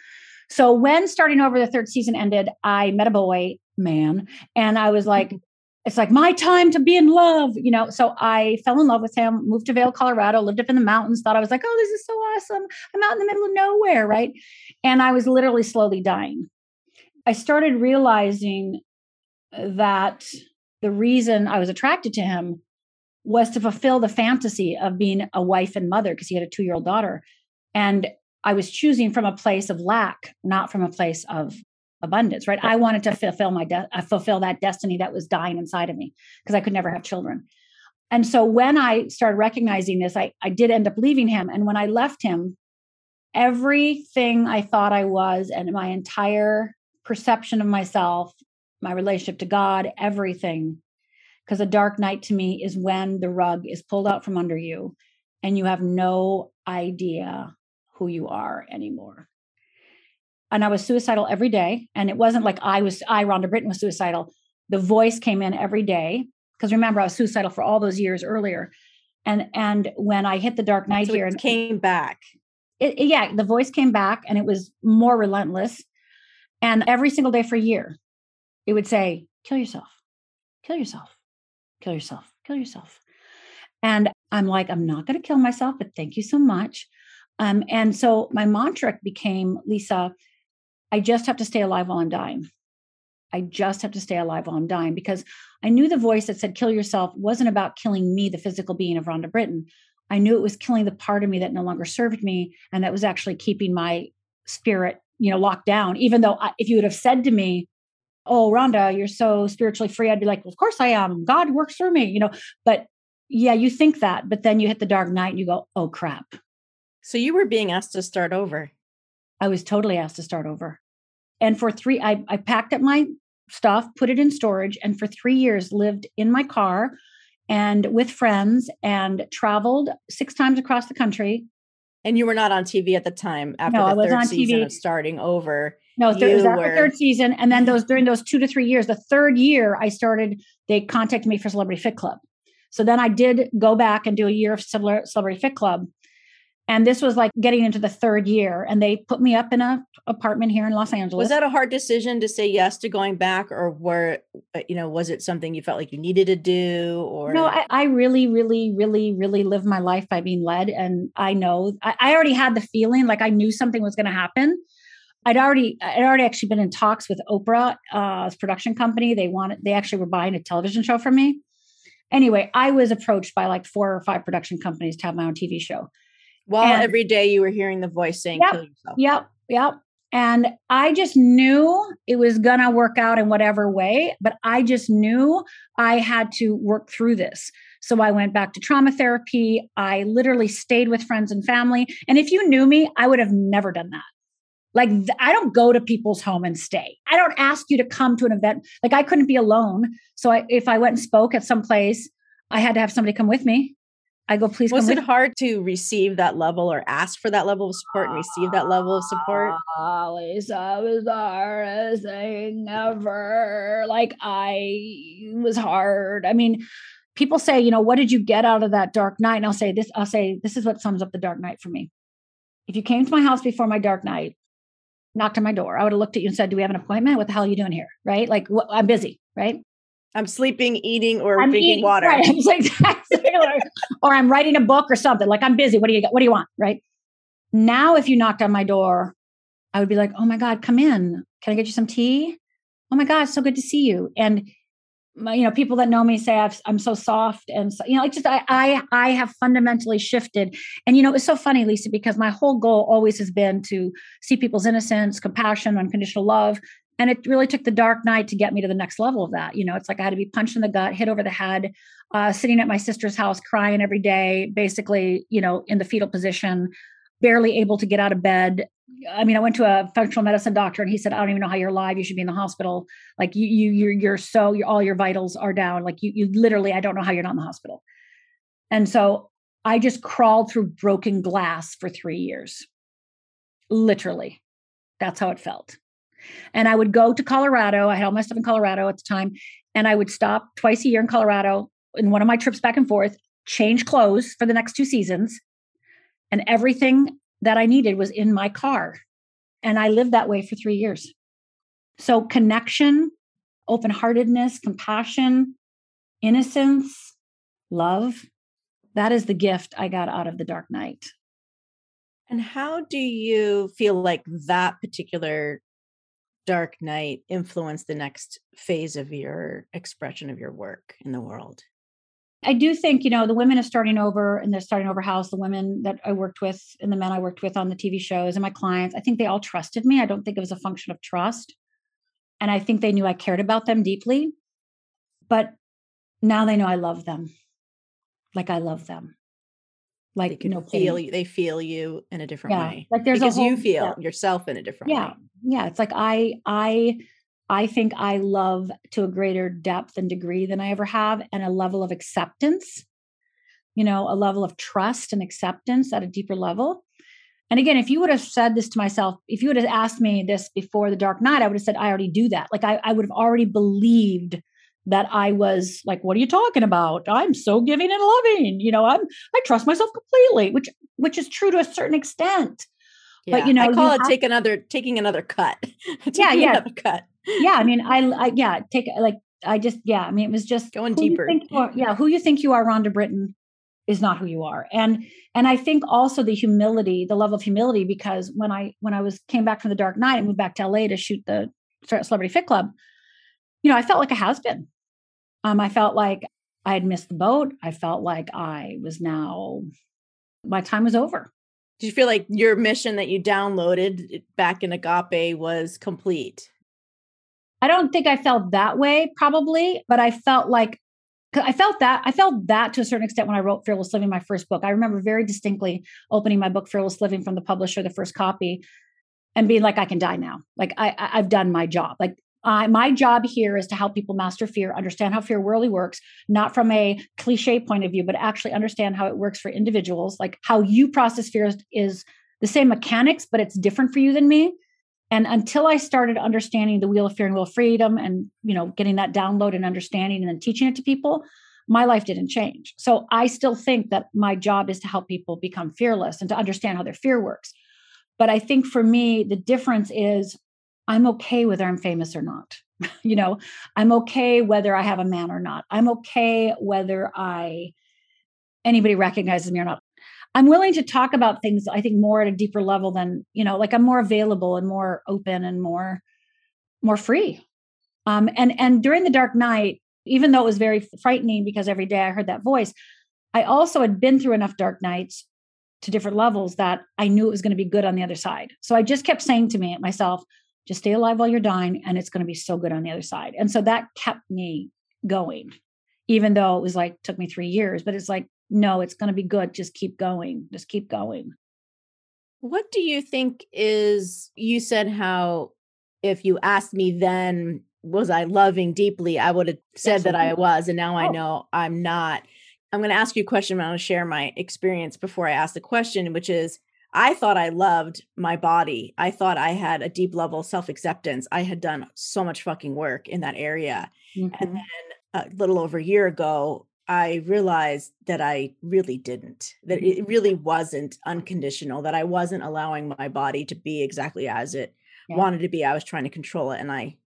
So when starting over the third season ended, I met a boy, man, and I was like, it's like my time to be in love, you know. So I fell in love with him, moved to Vail, Colorado, lived up in the mountains, thought I was like, oh, this is so awesome. I'm out in the middle of nowhere, right? And I was literally slowly dying. I started realizing that the reason I was attracted to him was to fulfill the fantasy of being a wife and mother because he had a two year old daughter. And I was choosing from a place of lack, not from a place of abundance, right? I wanted to fulfill my de- uh, fulfill that destiny that was dying inside of me because I could never have children. And so when I started recognizing this, I, I did end up leaving him. And when I left him, everything I thought I was and my entire perception of myself, my relationship to God, everything, because a dark night to me is when the rug is pulled out from under you and you have no idea who you are anymore. And I was suicidal every day. And it wasn't like I was, I, Rhonda Britten, was suicidal. The voice came in every day. Because remember, I was suicidal for all those years earlier. And and when I hit the dark night so here and came back. It, it, yeah, the voice came back and it was more relentless. And every single day for a year, it would say, kill yourself, kill yourself, kill yourself, kill yourself. And I'm like, I'm not going to kill myself, but thank you so much. Um, and so my mantra became, Lisa, I just have to stay alive while I'm dying. I just have to stay alive while I'm dying because I knew the voice that said kill yourself wasn't about killing me, the physical being of Rhonda Britten. I knew it was killing the part of me that no longer served me and that was actually keeping my spirit, you know, locked down. Even though I, if you would have said to me, "Oh, Rhonda, you're so spiritually free," I'd be like, well, "Of course I am. God works through me," you know. But yeah, you think that, but then you hit the dark night and you go, "Oh crap." So you were being asked to start over. I was totally asked to start over. And for three, I, I packed up my stuff, put it in storage, and for three years lived in my car and with friends and traveled six times across the country. And you were not on TV at the time after no, the third season TV. of starting over. No, th- it was after third season. And then those during those two to three years, the third year I started, they contacted me for Celebrity Fit Club. So then I did go back and do a year of Celebrity Fit Club and this was like getting into the third year and they put me up in a apartment here in los angeles was that a hard decision to say yes to going back or were uh, you know was it something you felt like you needed to do or no i, I really really really really live my life by being led and i know I, I already had the feeling like i knew something was going to happen I'd already I'd already actually been in talks with Oprah, uh, production company. They wanted they actually were buying a television show from me. Anyway, I was approached by like four or five production companies to have my own TV show. While and, every day you were hearing the voice saying, yep, kill yourself. Yep. Yep. And I just knew it was going to work out in whatever way, but I just knew I had to work through this. So I went back to trauma therapy. I literally stayed with friends and family. And if you knew me, I would have never done that. Like, I don't go to people's home and stay. I don't ask you to come to an event. Like, I couldn't be alone. So I, if I went and spoke at some place, I had to have somebody come with me. I go, please. Was it hard to receive that level or ask for that level of support and receive that level of support? Oh, Lisa, was the hardest thing ever. Like I was hard. I mean, people say, you know, what did you get out of that dark night? And I'll say this, I'll say, this is what sums up the dark night for me. If you came to my house before my dark night, knocked on my door, I would have looked at you and said, Do we have an appointment? What the hell are you doing here? Right? Like, wh- I'm busy, right? I'm sleeping, eating, or I'm drinking eating, water. Right. or, or I'm writing a book or something. Like I'm busy. What do you got? What do you want? Right. Now, if you knocked on my door, I would be like, oh my God, come in. Can I get you some tea? Oh my God, so good to see you. And my, you know, people that know me say i am so soft and so, you know, like just I, I, I have fundamentally shifted. And you know, it's so funny, Lisa, because my whole goal always has been to see people's innocence, compassion, unconditional love. And it really took the dark night to get me to the next level of that. You know, it's like I had to be punched in the gut, hit over the head, uh, sitting at my sister's house, crying every day, basically, you know, in the fetal position, barely able to get out of bed. I mean, I went to a functional medicine doctor and he said, I don't even know how you're alive. You should be in the hospital. Like you, you, you're, you're so, you're, all your vitals are down. Like you, you literally, I don't know how you're not in the hospital. And so I just crawled through broken glass for three years. Literally. That's how it felt. And I would go to Colorado. I had all my stuff in Colorado at the time. And I would stop twice a year in Colorado in one of my trips back and forth, change clothes for the next two seasons, and everything that I needed was in my car. And I lived that way for three years. So, connection, open heartedness, compassion, innocence, love that is the gift I got out of the dark night. And how do you feel like that particular dark night influenced the next phase of your expression of your work in the world? I do think, you know, the women are starting over and they're starting over house, the women that I worked with and the men I worked with on the TV shows and my clients, I think they all trusted me. I don't think it was a function of trust. And I think they knew I cared about them deeply. But now they know I love them. Like I love them. Like can no feel you, they feel you in a different yeah. way. Like there's because whole, you feel yeah. yourself in a different yeah. way. Yeah. It's like I I I think I love to a greater depth and degree than I ever have, and a level of acceptance, you know, a level of trust and acceptance at a deeper level. And again, if you would have said this to myself, if you would have asked me this before the dark night, I would have said, I already do that. Like I, I would have already believed that I was like, what are you talking about? I'm so giving and loving. You know, I'm I trust myself completely, which which is true to a certain extent. Yeah, but you know, I call it have- take another taking another cut. Yeah, Taking yeah. another cut. yeah i mean I, I yeah take like i just yeah i mean it was just Going you deeper. think you are- yeah who you think you are rhonda britten is not who you are and and i think also the humility the level of humility because when i when i was came back from the dark night and moved back to la to shoot the celebrity fit club you know i felt like a has-been um i felt like i had missed the boat i felt like i was now my time was over Did you feel like your mission that you downloaded back in Agape was complete? I don't think I felt that way probably, but I felt like I felt that I felt that to a certain extent when I wrote Fearless Living, my first book. I remember very distinctly opening my book Fearless Living from the publisher, the first copy, and being like, I can die now. Like I, I I've done my job. Like My job here is to help people master fear, understand how fear really works, not from a cliche point of view, but actually understand how it works for individuals. Like how you process fear is, is the same mechanics, but it's different for you than me. And until I started understanding the wheel of fear and wheel of freedom and, you know, getting that download and understanding and then teaching it to people, my life didn't change. So I still think that my job is to help people become fearless and to understand how their fear works. But I think for me, the difference is I'm okay whether I'm famous or not. you know, I'm okay whether I have a man or not. I'm okay whether I anybody recognizes me or not. I'm willing to talk about things I think more at a deeper level than, you know, like I'm more available and more open and more more free. Um and and during the dark night, even though it was very frightening because every day I heard that voice, I also had been through enough dark nights to different levels that I knew it was going to be good on the other side. So I just kept saying to me myself, just stay alive while you're dying and it's going to be so good on the other side. And so that kept me going, even though it was like took me 3 years, but it's like no, it's going to be good. Just keep going. Just keep going. What do you think is you said how if you asked me then was I loving deeply, I would have said that I was and now I Oh. know I'm not. I'm going to ask you a question, but I'm going to share my experience before I ask the question, which is I thought I loved my body. I thought I had a deep level of self acceptance. I had done so much fucking work in that area. And Mhm. then a little over a year ago, I realized that I really didn't, that Mm-hmm. it really wasn't unconditional, that I wasn't allowing my body to be exactly as it Yeah. wanted to be. I was trying to control it and I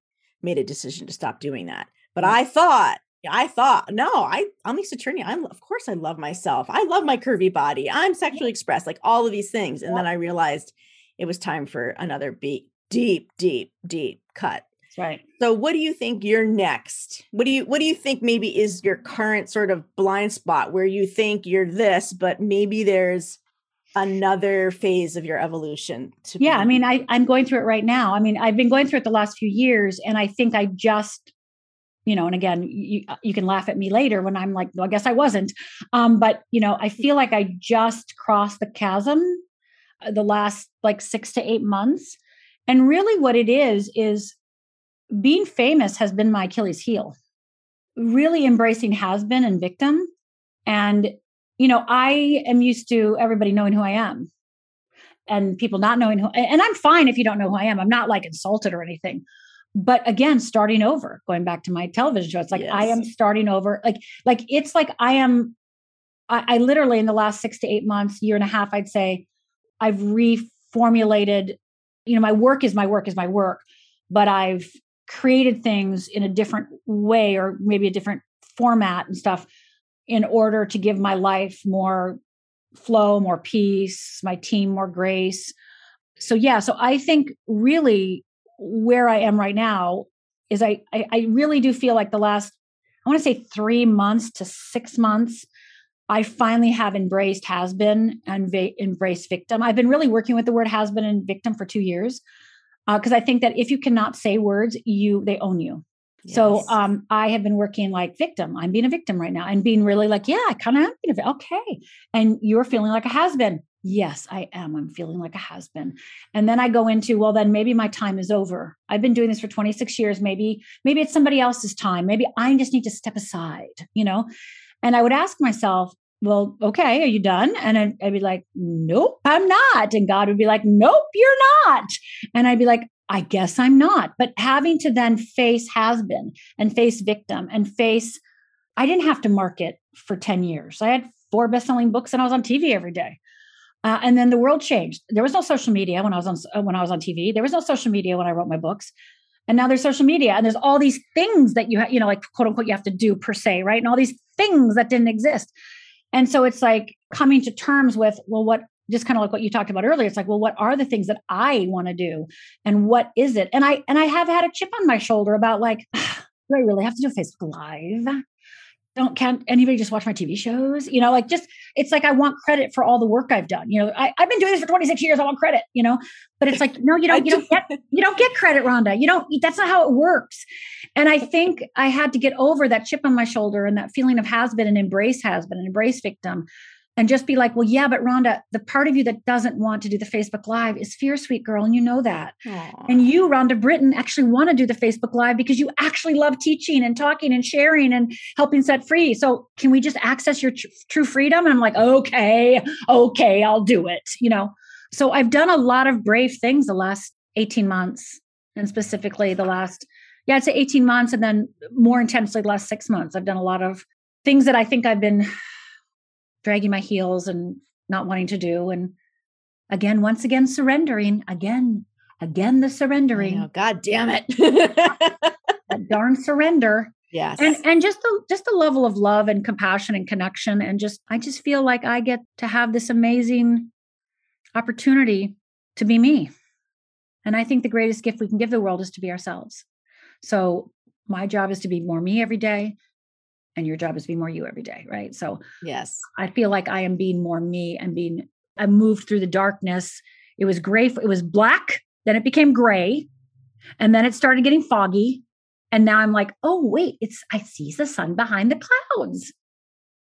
made a decision to stop doing that. But. I thought I thought, no, I, I'm Lisa Cherney. I'm, of course, I love myself. I love my curvy body. I'm sexually expressed, like all of these things. And then I realized it was time for another deep, deep, deep, deep cut. That's right. So, what do you think you're next? What do you, what do you think maybe is your current sort of blind spot where you think you're this, but maybe there's another phase of your evolution? yeah. Be- I mean, I, I'm going through it right now. I mean, I've been going through it the last few years, and I think I just you know and again you, you can laugh at me later when i'm like well, i guess i wasn't. Um, but you know i feel like i just crossed the chasm uh, the last like six to eight months. And really what it is is being famous has been my achilles heel. Really embracing has been and victim. And you know i am used to everybody knowing who i am and people not knowing who and i'm fine if you don't know who i am. I'm not like insulted or anything but again starting over going back to my television show it's like yes. i am starting over like like it's like i am I, I, literally in the last six to eight months year and a half i'd say i've reformulated you know my work is my work is my work but i've created things in a different way or maybe a different format and stuff in order to give my life more flow more peace my team more grace so yeah so i think really where I am right now is I, I, I really do feel like the last I want to say three months to six months, I finally have embraced has been and va- embraced victim. I've been really working with the word has been and victim for two years because uh, I think that if you cannot say words, you they own you. Yes. So um, I have been working like victim. I'm being a victim right now and being really like, yeah, I kind of am being a okay. And you're feeling like a has been. Yes, I am. I'm feeling like a has been. And then I go into, well, then maybe my time is over. I've been doing this for 26 years. Maybe, maybe it's somebody else's time. Maybe I just need to step aside, you know? And I would ask myself, well, okay, are you done? And I'd, I'd be like, nope, I'm not. And God would be like, nope, you're not. And I'd be like, I guess I'm not. But having to then face has been and face victim and face, I didn't have to market for 10 years. I had four best selling books and I was on TV every day. Uh, and then the world changed. There was no social media when I was on uh, when I was on TV. There was no social media when I wrote my books. And now there's social media, and there's all these things that you ha- you know, like quote unquote, you have to do per se, right? And all these things that didn't exist. And so it's like coming to terms with, well, what just kind of like what you talked about earlier. It's like, well, what are the things that I want to do, and what is it? And I and I have had a chip on my shoulder about like, do I really have to do Facebook Live? Don't can't anybody just watch my TV shows? You know, like just it's like I want credit for all the work I've done. You know, I, have been doing this for 26 years. I want credit, you know, but it's like, no, you don't, you don't get you don't get credit, Rhonda. You don't that's not how it works. And I think I had to get over that chip on my shoulder and that feeling of has been and embrace has been and embrace victim and just be like, well, yeah, but Rhonda, the part of you that doesn't want to do the Facebook Live is fear, sweet girl, and you know that. Aww. And you, Rhonda Britten, actually want to do the Facebook Live because you actually love teaching and talking and sharing and helping set free. So can we just access your tr- true freedom? And I'm like, okay, okay, I'll do it. You know. So I've done a lot of brave things the last 18 months, and specifically the last, yeah, I'd say 18 months, and then more intensely the last six months. I've done a lot of things that I think I've been dragging my heels and not wanting to do. And again, once again, surrendering. Again, again, the surrendering. God damn it. that darn surrender. Yes. And and just the just the level of love and compassion and connection. And just I just feel like I get to have this amazing opportunity to be me. And I think the greatest gift we can give the world is to be ourselves. So my job is to be more me every day and your job is to be more you every day right? So yes. I feel like i am being more me and being i moved through the darkness. It was gray it was black then it became gray and then it started getting foggy and now i'm like oh wait it's i see the sun behind the clouds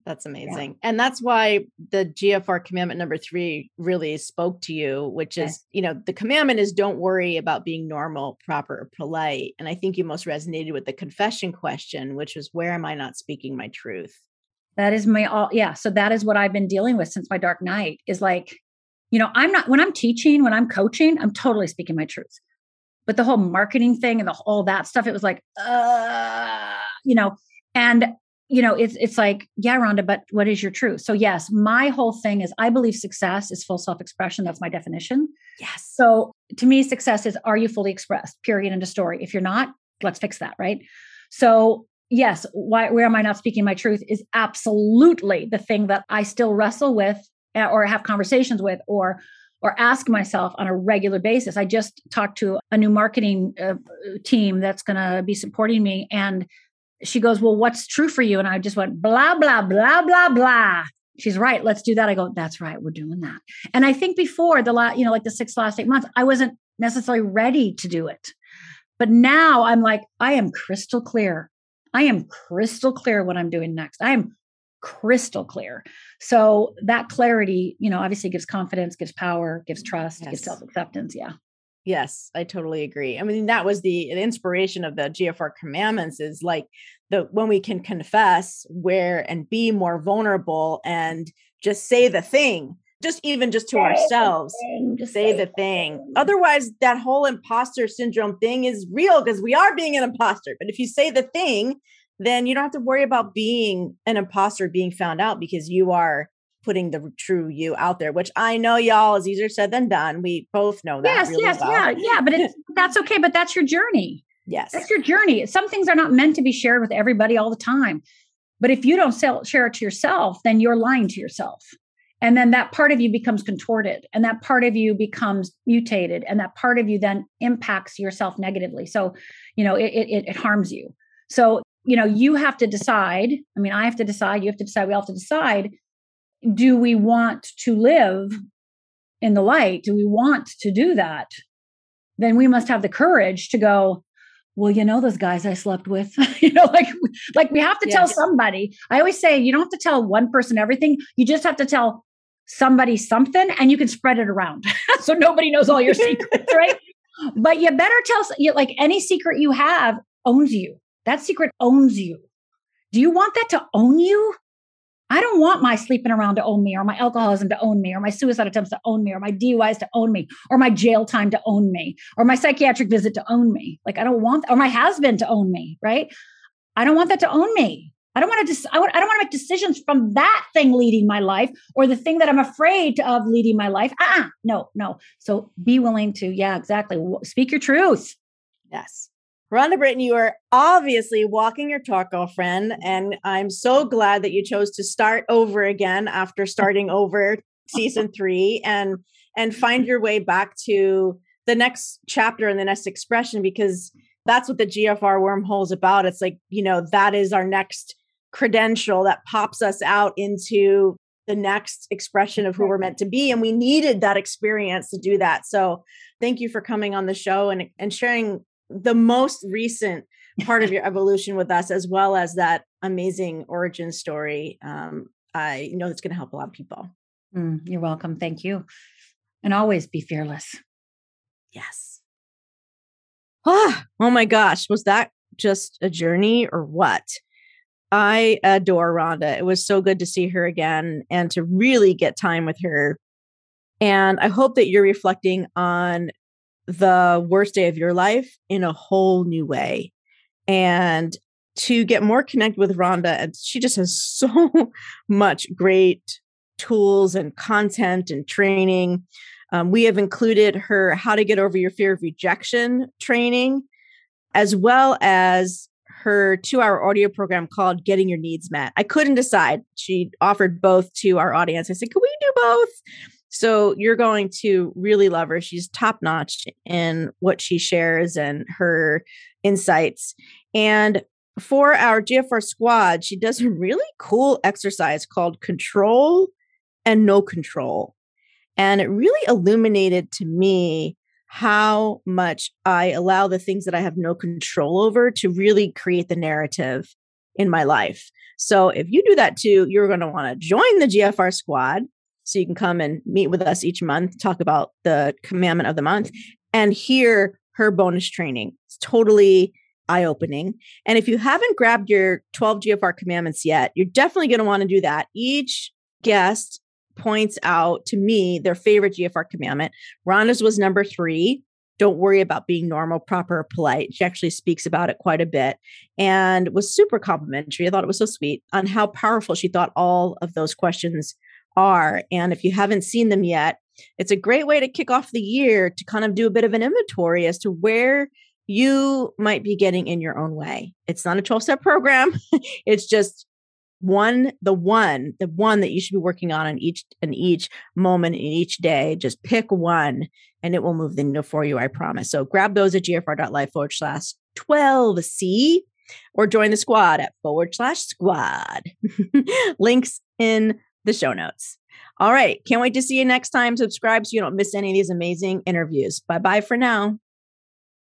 that's amazing. Yeah. And that's why the GFR commandment number three really spoke to you, which is, you know, the commandment is don't worry about being normal, proper, or polite. And I think you most resonated with the confession question, which was, where am I not speaking my truth? That is my all. Yeah. So that is what I've been dealing with since my dark night is like, you know, I'm not, when I'm teaching, when I'm coaching, I'm totally speaking my truth. But the whole marketing thing and the all that stuff, it was like, uh, you know, and you know, it's it's like, yeah, Rhonda, but what is your truth? So yes, my whole thing is I believe success is full self-expression. That's my definition. Yes. So to me, success is are you fully expressed? Period. End of story. If you're not, let's fix that, right? So yes, why, where am I not speaking my truth is absolutely the thing that I still wrestle with eh, or have conversations with or or ask myself on a regular basis. I just talked to a new marketing uh, team that's going to be supporting me and she goes, "Well, what's true for you?" And I just went blah blah blah blah blah. She's right. Let's do that. I go, "That's right. We're doing that." And I think before the last, you know, like the six last eight months, I wasn't necessarily ready to do it. But now I'm like, I am crystal clear. I am crystal clear what I'm doing next. I am crystal clear. So that clarity, you know, obviously gives confidence, gives power, gives trust, yes. gives self acceptance. Yeah. Yes, I totally agree. I mean, that was the, the inspiration of the GFR commandments is like the when we can confess where and be more vulnerable and just say the thing just even just to say ourselves the say, say the thing. thing otherwise that whole imposter syndrome thing is real because we are being an imposter but if you say the thing then you don't have to worry about being an imposter being found out because you are putting the true you out there which i know y'all is easier said than done we both know that yes really yes well. yeah yeah but it's that's okay but that's your journey. Yes. that's your journey. Some things are not meant to be shared with everybody all the time but if you don't sell, share it to yourself then you're lying to yourself and then that part of you becomes contorted and that part of you becomes mutated and that part of you then impacts yourself negatively so you know it, it, it harms you. So you know you have to decide i mean i have to decide you have to decide we all have to decide do we want to live in the light? Do we want to do that? Then we must have the courage to go well you know those guys i slept with? You know like like we have to yes. tell somebody. I always say you don't have to tell one person everything. You just have to tell somebody something and you can spread it around so nobody knows all your secrets right? But you better tell like any secret you have owns you. That secret owns you. Do you want that to own you i don't want my sleeping around to own me or my alcoholism to own me or my suicide attempts to own me or my duis to own me or my jail time to own me or my psychiatric visit to own me like i don't want or my husband to own me right i don't want that to own me I don't want to. Dis- I, I don't want to make decisions from that thing leading my life or the thing that I'm afraid of leading my life. Ah, uh-uh, no, no. So be willing to, yeah, exactly. Speak your truth. Yes. Rhonda Britten, you are obviously walking your talk, girlfriend, and I'm so glad that you chose to start over again after starting over season three and and find your way back to the next chapter and the next expression because that's what the GFR wormhole is about. It's like, you know, that is our next credential that pops us out into the next expression of who we're meant to be. And we needed that experience to do that. So thank you for coming on the show and, and sharing the most recent part of your evolution with us, as well as that amazing origin story. Um, I know it's going to help a lot of people. Mm, you're welcome. Thank you. And always be fearless. Yes. Oh, oh my gosh. Was that just a journey or what? I adore Rhonda. It was so good to see her again and to really get time with her. And I hope that you're reflecting on the worst day of your life in a whole new way. And to get more connected with Rhonda, and she just has so much great tools and content and training. Um, we have included her How to Get Over Your Fear of Rejection training, as well as her two hour audio program called Getting Your Needs Met. I couldn't decide. She offered both to our audience. I said, Can we do both? So you're going to really love her. She's top notch in what she shares and her insights. And for our GFR squad, she does a really cool exercise called control and no control. And it really illuminated to me how much I allow the things that I have no control over to really create the narrative in my life. So if you do that too, you're going to want to join the GFR squad so you can come and meet with us each month, talk about the commandment of the month and hear her bonus training. It's totally eye opening. And if you haven't grabbed your 12 GFR commandments yet, you're definitely going to want to do that. Each guest points out to me their favorite GFR commandment. Rhonda's was number three. Don't worry about being normal, proper, polite. She actually speaks about it quite a bit and was super complimentary. I thought it was so sweet on how powerful she thought all of those questions are. And if you haven't seen them yet, it's a great way to kick off the year to kind of do a bit of an inventory as to where you might be getting in your own way. It's not a 12 step program. it's just one the one the one that you should be working on in each in each moment in each day just pick one and it will move the needle for you i promise so grab those at gfr.life forward slash 12c or join the squad at forward slash squad links in the show notes. All right. Can't wait to see you next time. Subscribe so you don't miss any of these amazing interviews. Bye bye for now